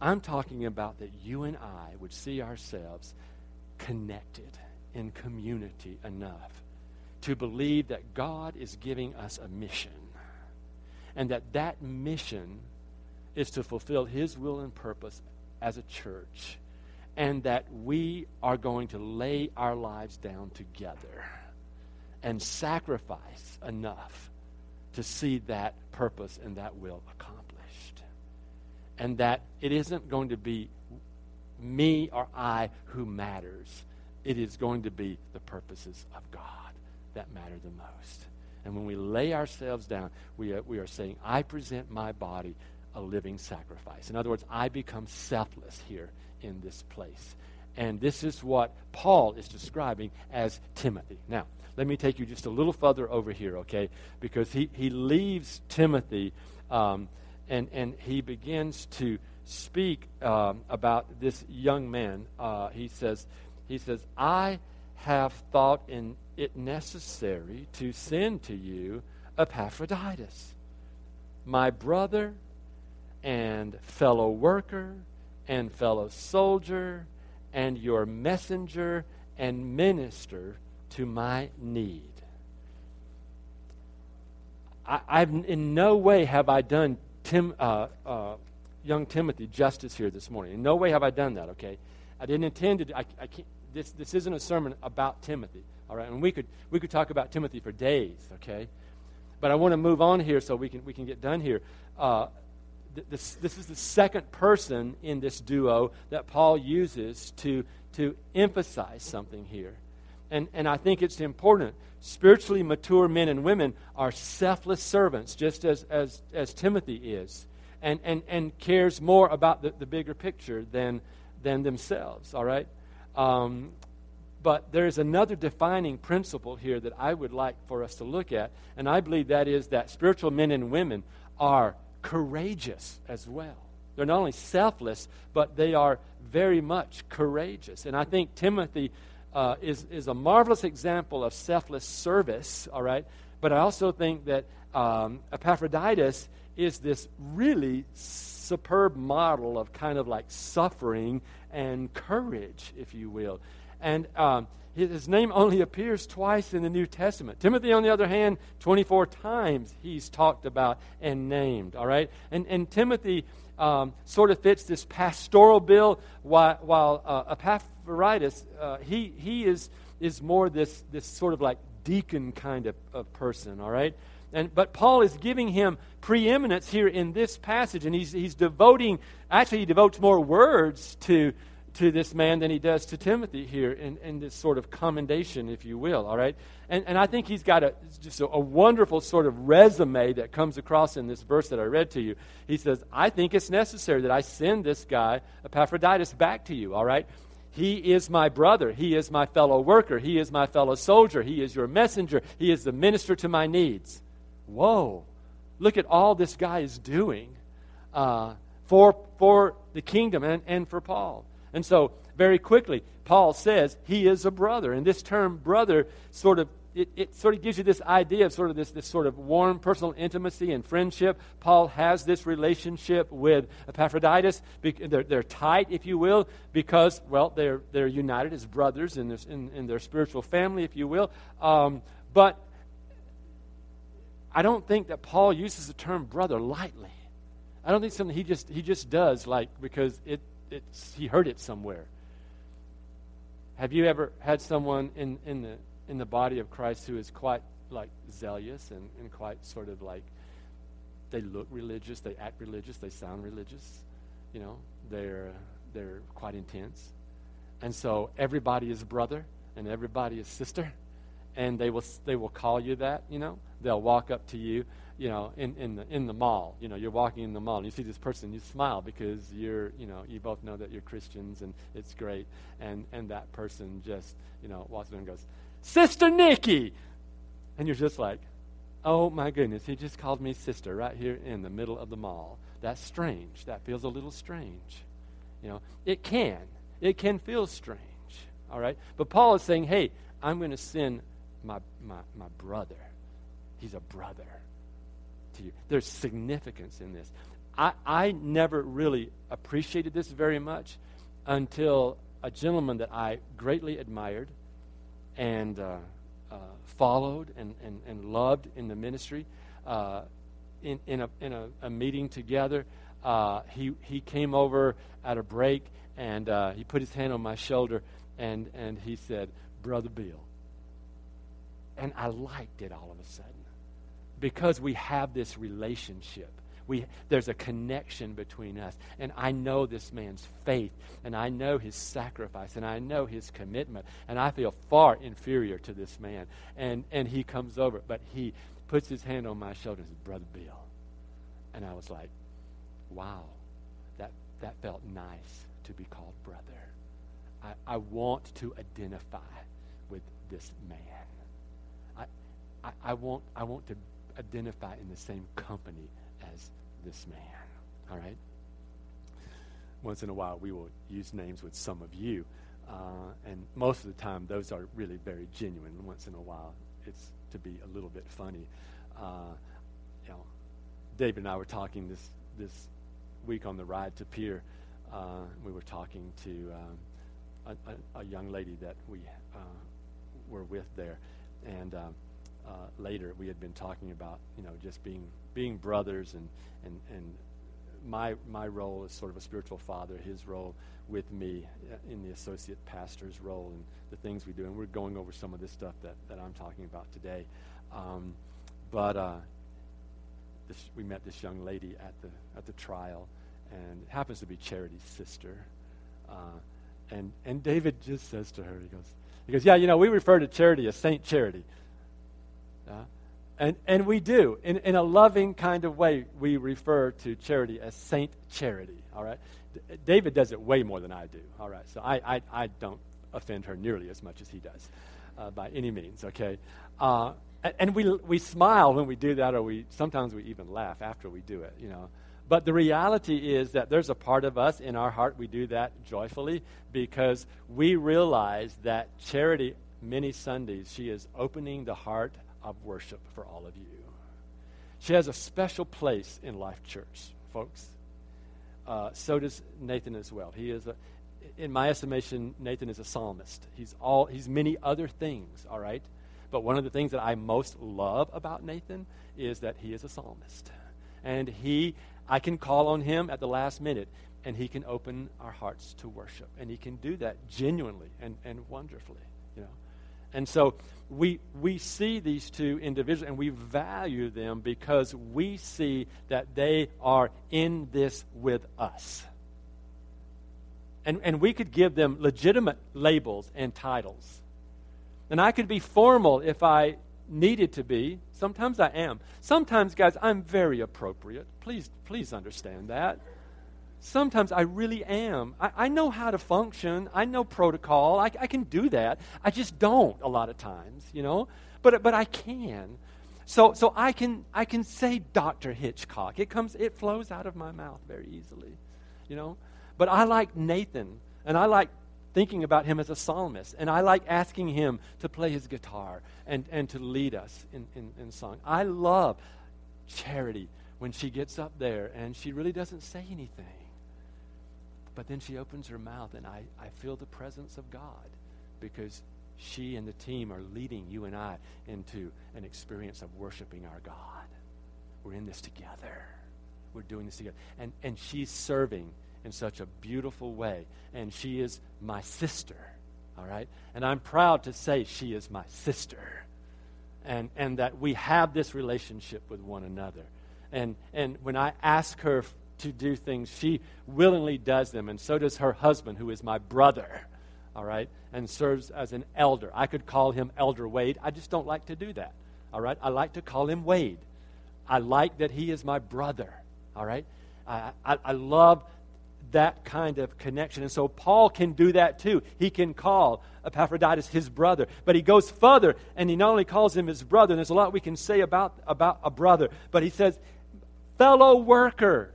I'm talking about that you and I would see ourselves connected in community enough to believe that God is giving us a mission and that that mission is to fulfill his will and purpose as a church and that we are going to lay our lives down together and sacrifice enough to see that purpose and that will accomplished. And that it isn't going to be me or I who matters. It is going to be the purposes of God that matter the most. And when we lay ourselves down, we are, we are saying, I present my body a living sacrifice. In other words, I become selfless here in this place. And this is what Paul is describing as Timothy. Now, let me take you just a little further over here, okay? Because he, he leaves Timothy um, and, and he begins to speak um, about this young man. Uh, he says, he says, I have thought in it necessary to send to you Epaphroditus, my brother and fellow worker and fellow soldier and your messenger and minister to my need. I, have in no way have I done Tim, uh, uh, young Timothy justice here this morning. In no way have I done that. Okay, I didn't intend to. I, I can't, this this isn't a sermon about Timothy. All right, and we could we could talk about Timothy for days. Okay, but I want to move on here so we can we can get done here. Uh, this, this is the second person in this duo that Paul uses to, to emphasize something here. And, and I think it's important. Spiritually mature men and women are selfless servants, just as, as, as Timothy is, and, and, and cares more about the, the bigger picture than, than themselves, all right? Um, but there is another defining principle here that I would like for us to look at, and I believe that is that spiritual men and women are courageous as well. They're not only selfless, but they are very much courageous. And I think Timothy uh, is, is a marvelous example of selfless service, all right? But I also think that um, Epaphroditus is this really superb model of kind of like suffering and courage, if you will. And um, his name only appears twice in the New Testament. Timothy, on the other hand, 24 times he's talked about and named, all right? And, and Timothy um, sort of fits this pastoral bill, while, while uh, Epaphroditus, uh, he, he is, is more this, this sort of like deacon kind of, of person, all right? And, but Paul is giving him preeminence here in this passage, and he's, he's devoting, actually, he devotes more words to to this man than he does to Timothy here in, in this sort of commendation, if you will, all right? And, and I think he's got a, just a, a wonderful sort of resume that comes across in this verse that I read to you. He says, I think it's necessary that I send this guy, Epaphroditus, back to you, all right? He is my brother. He is my fellow worker. He is my fellow soldier. He is your messenger. He is the minister to my needs. Whoa. Look at all this guy is doing uh, for, for the kingdom and, and for Paul. And so, very quickly, Paul says he is a brother. And this term brother sort of it, it, sort of gives you this idea of sort of this, this sort of warm personal intimacy and friendship. Paul has this relationship with Epaphroditus. They're, they're tight, if you will, because, well, they're, they're united as brothers in, this, in, in their spiritual family, if you will. Um, but I don't think that Paul uses the term brother lightly. I don't think something he just, he just does, like, because it, it's, he heard it somewhere. Have you ever had someone in, in, the, in the body of Christ who is quite like zealous and, and quite sort of like they look religious, they act religious, they sound religious, you know, they're, they're quite intense. And so everybody is brother and everybody is sister, and they will, they will call you that, you know. They'll walk up to you you know, in, in, the, in the mall. You know, you're walking in the mall and you see this person, you smile because you're, you know, you both know that you're Christians and it's great. And, and that person just, you know, walks in and goes, Sister Nikki! And you're just like, oh my goodness, he just called me sister right here in the middle of the mall. That's strange. That feels a little strange. You know, it can. It can feel strange. All right? But Paul is saying, hey, I'm going to send my, my, my brother. He's a brother to you. There's significance in this. I, I never really appreciated this very much until a gentleman that I greatly admired and uh, uh, followed and, and, and loved in the ministry uh, in, in, a, in a, a meeting together. Uh, he, he came over at a break and uh, he put his hand on my shoulder and, and he said, Brother Bill. And I liked it all of a sudden because we have this relationship. We, there's a connection between us. And I know this man's faith, and I know his sacrifice, and I know his commitment, and I feel far inferior to this man. And, and he comes over, but he puts his hand on my shoulder and says, Brother Bill. And I was like, wow, that, that felt nice to be called brother. I, I want to identify with this man. I, I, I, want, I want to identify in the same company as this man. All right? Once in a while, we will use names with some of you. Uh, and most of the time, those are really very genuine. Once in a while, it's to be a little bit funny. Uh, you know, David and I were talking this this week on the ride to Pierre. Uh, we were talking to um, a, a, a, young lady that we uh, were with there, and um, uh, later we had been talking about you know just being being brothers and and and my my role as sort of a spiritual father, his role with me uh, in the associate pastor's role and the things we do. And we're going over some of this stuff that, that I'm talking about today. Um, but uh, this, we met this young lady at the at the trial, and it happens to be Charity's sister. Uh, and and David just says to her, he goes, he goes, yeah, you know, we refer to Charity as Saint Charity. And, and we do. In, in a loving kind of way, we refer to charity as Saint Charity. All right? D- David does it way more than I do. All right? So I, I, I don't offend her nearly as much as he does uh, by any means, okay? Uh, and, and we, we smile when we do that, or we sometimes we even laugh after we do it, you know. But the reality is that there's a part of us in our heart we do that joyfully because we realize that charity, many Sundays, she is opening the heart of worship for all of you. She has a special place in Life Church, folks. Uh, so does Nathan as well. He is a, in my estimation, Nathan is a psalmist. He's all he's many other things, all right? But one of the things that I most love about Nathan is that he is a psalmist. And he I can call on him at the last minute and he can open our hearts to worship. And he can do that genuinely and, and wonderfully, you know. And so we, we see these two individuals and we value them because we see that they are in this with us. And, and we could give them legitimate labels and titles. And I could be formal if I needed to be. Sometimes I am. Sometimes, guys, I'm very appropriate. Please, please understand that. Sometimes I really am. I, I, know how to function. I know protocol. I, I can do that. I just don't a lot of times, you know. But but I can. So so I can I can say Dr. Hitchcock. It comes it flows out of my mouth very easily, you know. But I like Nathan, and I like thinking about him as a psalmist, and I like asking him to play his guitar and, and to lead us in, in, in song. I love Charity when she gets up there and she really doesn't say anything but then she opens her mouth, and I, I feel the presence of God because she and the team are leading you and I into an experience of worshiping our God. We're in this together. We're doing this together. And, and she's serving in such a beautiful way. And she is my sister. All right? And I'm proud to say she is my sister. And, and that we have this relationship with one another. And, and when I ask her to do things, she willingly does them. And so does her husband, who is my brother, all right, and serves as an elder. I could call him Elder Wade. I just don't like to do that, all right? I like to call him Wade. I like that he is my brother, all right? I, I, I love that kind of connection. And so Paul can do that too. He can call Epaphroditus his brother. But he goes further and he not only calls him his brother, and there's a lot we can say about, about a brother, but he says, fellow worker.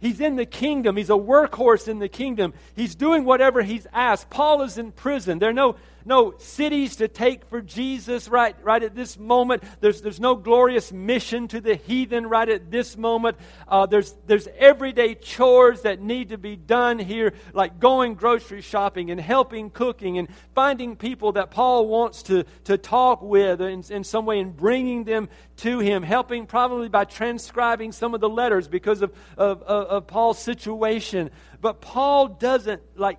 He's in the kingdom. He's a workhorse in the kingdom. He's doing whatever he's asked. Paul is in prison. There are no no cities to take for Jesus right, right at this moment. There's, there's no glorious mission to the heathen right at this moment. Uh, there's, there's everyday chores that need to be done here, like going grocery shopping and helping cooking and finding people that Paul wants to, to talk with in, in some way and bringing them to him, helping probably by transcribing some of the letters because of, of, of, of Paul's situation. But Paul doesn't like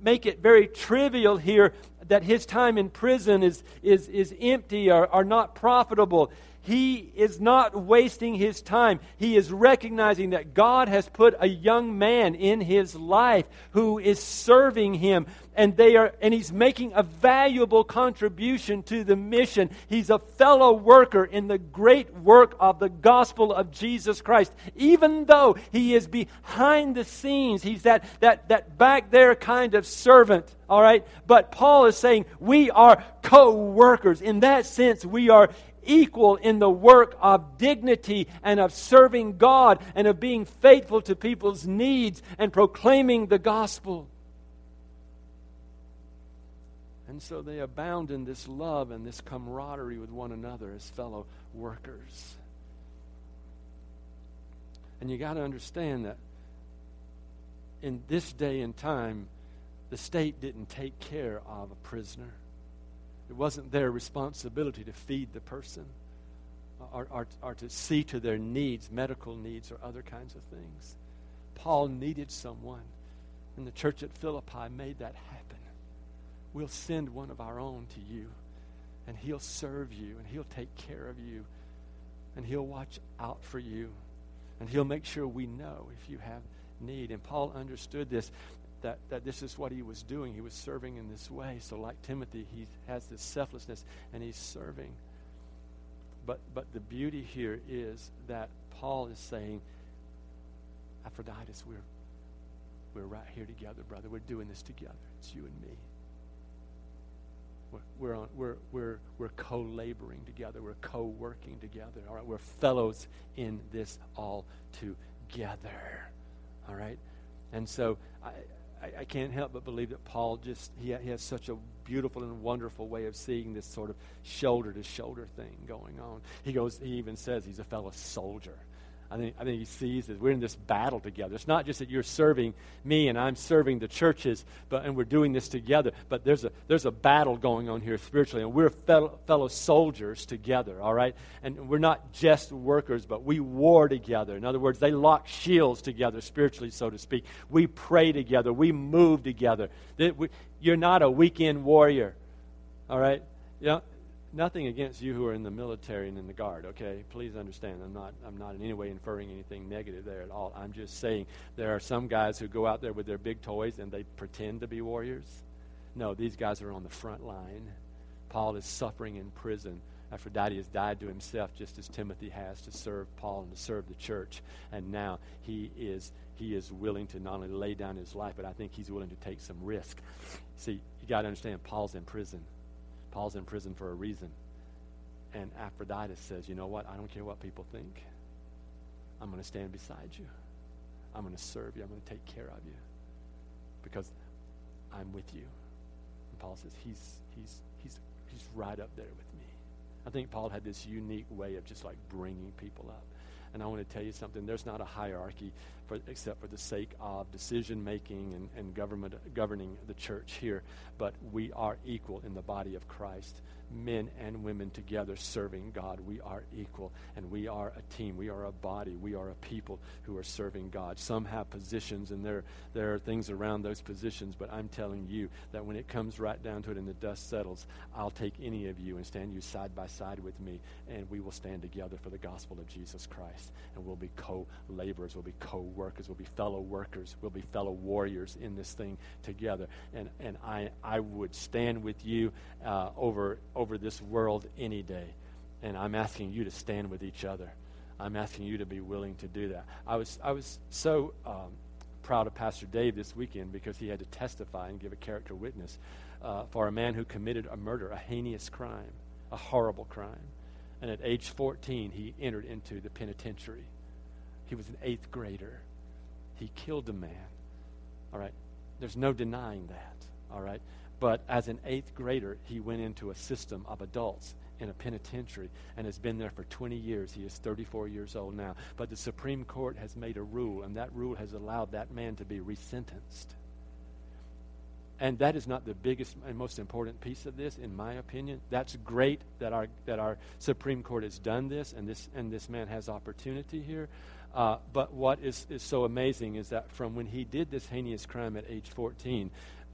make it very trivial here that his time in prison is, is, is empty or, or not profitable. he is not wasting his time. He is recognizing that God has put a young man in his life who is serving him and they are and he's making a valuable contribution to the mission. He's a fellow worker in the great work of the gospel of Jesus Christ. Even though he is behind the scenes, he's that that that back there kind of servant, all right? But Paul is saying we are co-workers. In that sense, we are equal in the work of dignity and of serving God and of being faithful to people's needs and proclaiming the gospel. And so they abound in this love and this camaraderie with one another as fellow workers. And you got to understand that in this day and time, the state didn't take care of a prisoner. It wasn't their responsibility to feed the person or, or, or to see to their needs, medical needs, or other kinds of things. Paul needed someone, and the church at Philippi made that happen. We'll send one of our own to you, and he'll serve you, and he'll take care of you, and he'll watch out for you, and he'll make sure we know if you have need. And Paul understood this that, that this is what he was doing. He was serving in this way. So, like Timothy, he has this selflessness and he's serving. But, but the beauty here is that Paul is saying, Epaphroditus, we're, we're right here together, brother. We're doing this together. It's you and me. We're, on, we're, we're, we're co laboring together. We're co working together. All right. We're fellows in this all together. All right. And so I, I, I, can't help but believe that Paul just, he, he has such a beautiful and wonderful way of seeing this sort of shoulder to shoulder thing going on. He goes, he even says he's a fellow soldier. I think, I think he sees that we're in this battle together. It's not just that you're serving me and I'm serving the churches, but and we're doing this together. But there's a there's a battle going on here spiritually, and we're fellow, fellow soldiers together. All right, and we're not just workers, but we war together. In other words, they lock shields together spiritually, so to speak. We pray together. We move together. You're not a weekend warrior. All right, yeah nothing against you who are in the military and in the guard, okay? Please understand. I'm not I'm not in any way inferring anything negative there at all. I'm just saying there are some guys who go out there with their big toys and they pretend to be warriors. No, these guys are on the front line. Paul is suffering in prison. Epaphroditus has died to himself just as Timothy has to serve Paul and to serve the church. And now he is he is willing to not only lay down his life, but I think he's willing to take some risk. See, you got to understand Paul's in prison. Paul's in prison for a reason. And Epaphroditus says, You know what? I don't care what people think. I'm going to stand beside you. I'm going to serve you. I'm going to take care of you because I'm with you. And Paul says, He's, he's, he's, he's right up there with me. I think Paul had this unique way of just like bringing people up. And I want to tell you something there's not a hierarchy for, except for the sake of decision making and, and government, governing the church here. But we are equal in the body of Christ men and women together serving God. We are equal, and we are a team. We are a body. We are a people who are serving God. Some have positions, and there, there are things around those positions, but I'm telling you that when it comes right down to it and the dust settles, I'll take any of you and stand you side by side with me, and we will stand together for the gospel of Jesus Christ. And we'll be co laborers, we'll be co workers, we'll be fellow workers, we'll be fellow warriors in this thing together. And, and I, I would stand with you uh, over over this world any day. And I'm asking you to stand with each other. I'm asking you to be willing to do that. I was, I was so um, proud of Pastor Dave this weekend because he had to testify and give a character witness uh, for a man who committed a murder, a heinous crime, a horrible crime. And at age 14, he entered into the penitentiary. He was an eighth grader. He killed a man. All right? There's no denying that. All right? But as an eighth grader, he went into a system of adults in a penitentiary and has been there for 20 years. He is 34 years old now. But the Supreme Court has made a rule, and that rule has allowed that man to be resentenced. And that is not the biggest and most important piece of this, in my opinion. That's great that our that our Supreme Court has done this, and this and this man has opportunity here. Uh, but what is, is so amazing is that from when he did this heinous crime at age 14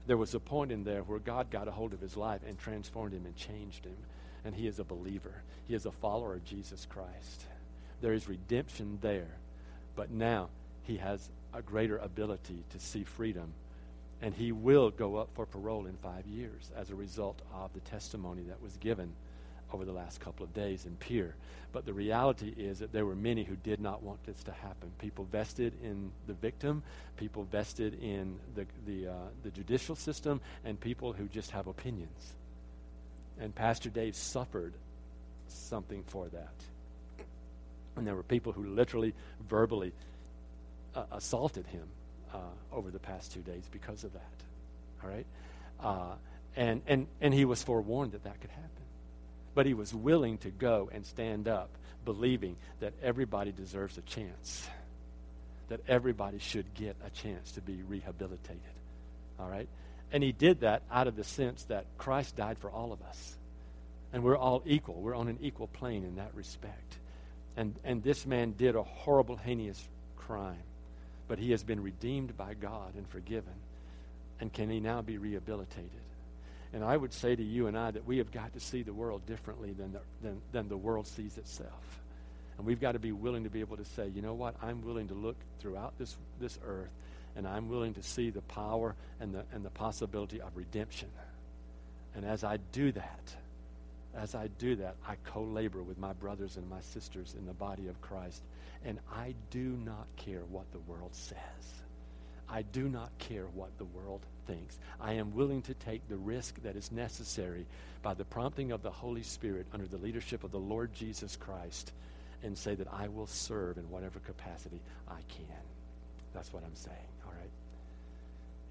there was a point in there where God got a hold of his life and transformed him and changed him. and he is a believer. He is a follower of Jesus Christ. There is redemption there, but now he has a greater ability to see freedom, and he will go up for parole in five years as a result of the testimony that was given over the last couple of days in Pierre. But the reality is that there were many who did not want this to happen. People vested in the victim, people vested in the, the, uh, the judicial system, and people who just have opinions. And Pastor Dave suffered something for that. And there were people who literally, verbally uh, assaulted him uh, over the past two days because of that. All right? Uh, and, and, and he was forewarned that that could happen. But he was willing to go and stand up, believing that everybody deserves a chance, that everybody should get a chance to be rehabilitated. All right? And he did that out of the sense that Christ died for all of us. And we're all equal. We're on an equal plane in that respect. And, and this man did a horrible, heinous crime. But he has been redeemed by God and forgiven. And can he now be rehabilitated? And I would say to you and I that we have got to see the world differently than the, than, than the world sees itself. And we've got to be willing to be able to say, you know what? I'm willing to look throughout this, this earth and I'm willing to see the power and the, and the possibility of redemption. And as I do that, as I do that, I co labor with my brothers and my sisters in the body of Christ. And I do not care what the world says. I do not care what the world thinks. I am willing to take the risk that is necessary by the prompting of the Holy Spirit under the leadership of the Lord Jesus Christ and say that I will serve in whatever capacity I can. That's what I'm saying, all right?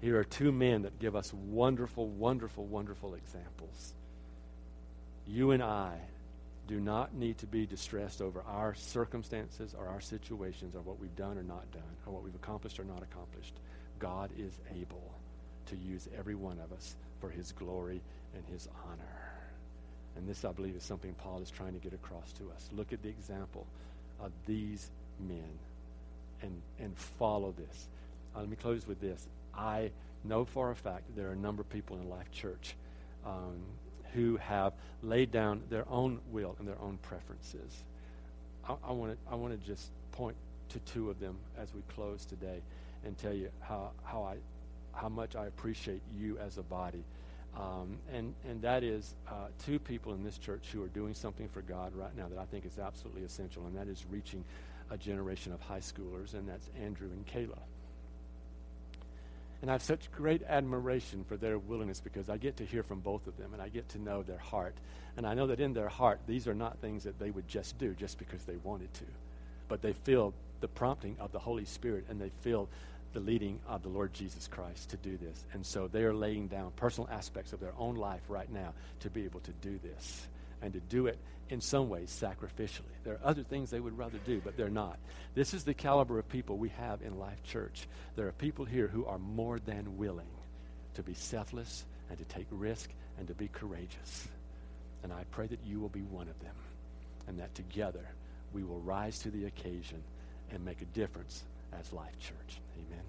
Here are two men that give us wonderful, wonderful, wonderful examples. You and I do not need to be distressed over our circumstances or our situations or what we've done or not done or what we've accomplished or not accomplished. God is able to use every one of us for his glory and his honor. And this, I believe, is something Paul is trying to get across to us. Look at the example of these men and, and follow this. Uh, let me close with this. I know for a fact that there are a number of people in Life Church um, who have laid down their own will and their own preferences. I want to I want to just point to two of them as we close today, and tell you how how I how much I appreciate you as a body. Um, and, and that is uh, two people in this church who are doing something for God right now that I think is absolutely essential, and that is reaching a generation of high schoolers, and that's Andrew and Kayla. And I have such great admiration for their willingness because I get to hear from both of them and I get to know their heart. And I know that in their heart, these are not things that they would just do just because they wanted to. But they feel the prompting of the Holy Spirit and they feel the leading of the Lord Jesus Christ to do this. And so they are laying down personal aspects of their own life right now to be able to do this and to do it in some ways sacrificially. There are other things they would rather do, but they're not. This is the caliber of people we have in Life Church. There are people here who are more than willing to be selfless and to take risk and to be courageous. And I pray that you will be one of them and that together we will rise to the occasion and make a difference as Life Church. Amen.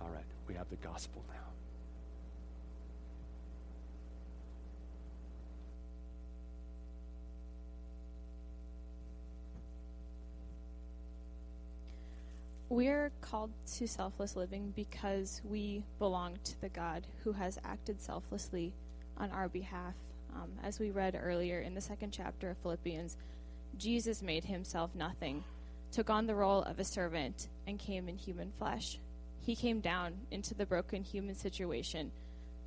All right, we have the gospel now. We're called to selfless living because we belong to the God who has acted selflessly on our behalf. Um, as we read earlier in the second chapter of Philippians, Jesus made himself nothing, took on the role of a servant, and came in human flesh. He came down into the broken human situation,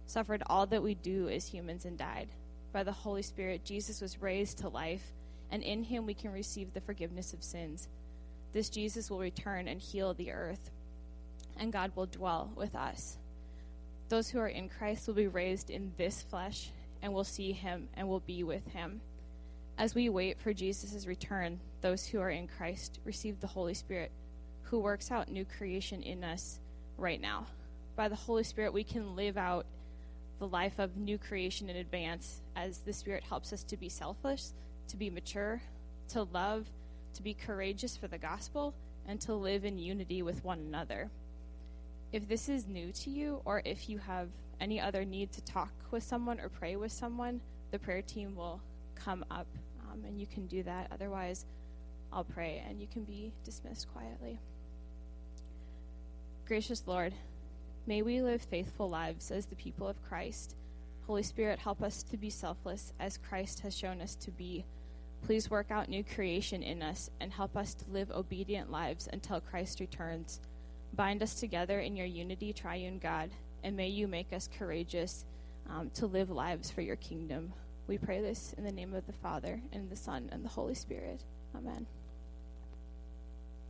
suffered all that we do as humans, and died. By the Holy Spirit, Jesus was raised to life, and in him we can receive the forgiveness of sins. This Jesus will return and heal the earth, and God will dwell with us. Those who are in Christ will be raised in this flesh and will see him and will be with him. As we wait for Jesus' return, those who are in Christ receive the Holy Spirit, who works out new creation in us right now. By the Holy Spirit, we can live out the life of new creation in advance as the Spirit helps us to be selfless, to be mature, to love, to be courageous for the gospel, and to live in unity with one another. If this is new to you, or if you have any other need to talk with someone or pray with someone, the prayer team will come up, um, and you can do that. Otherwise, I'll pray and you can be dismissed quietly. Gracious Lord, may we live faithful lives as the people of Christ. Holy Spirit, help us to be selfless as Christ has shown us to be. Please work out new creation in us and help us to live obedient lives until Christ returns. Bind us together in your unity, triune God, and may you make us courageous um, to live lives for your kingdom. We pray this in the name of the Father, and the Son, and the Holy Spirit. Amen.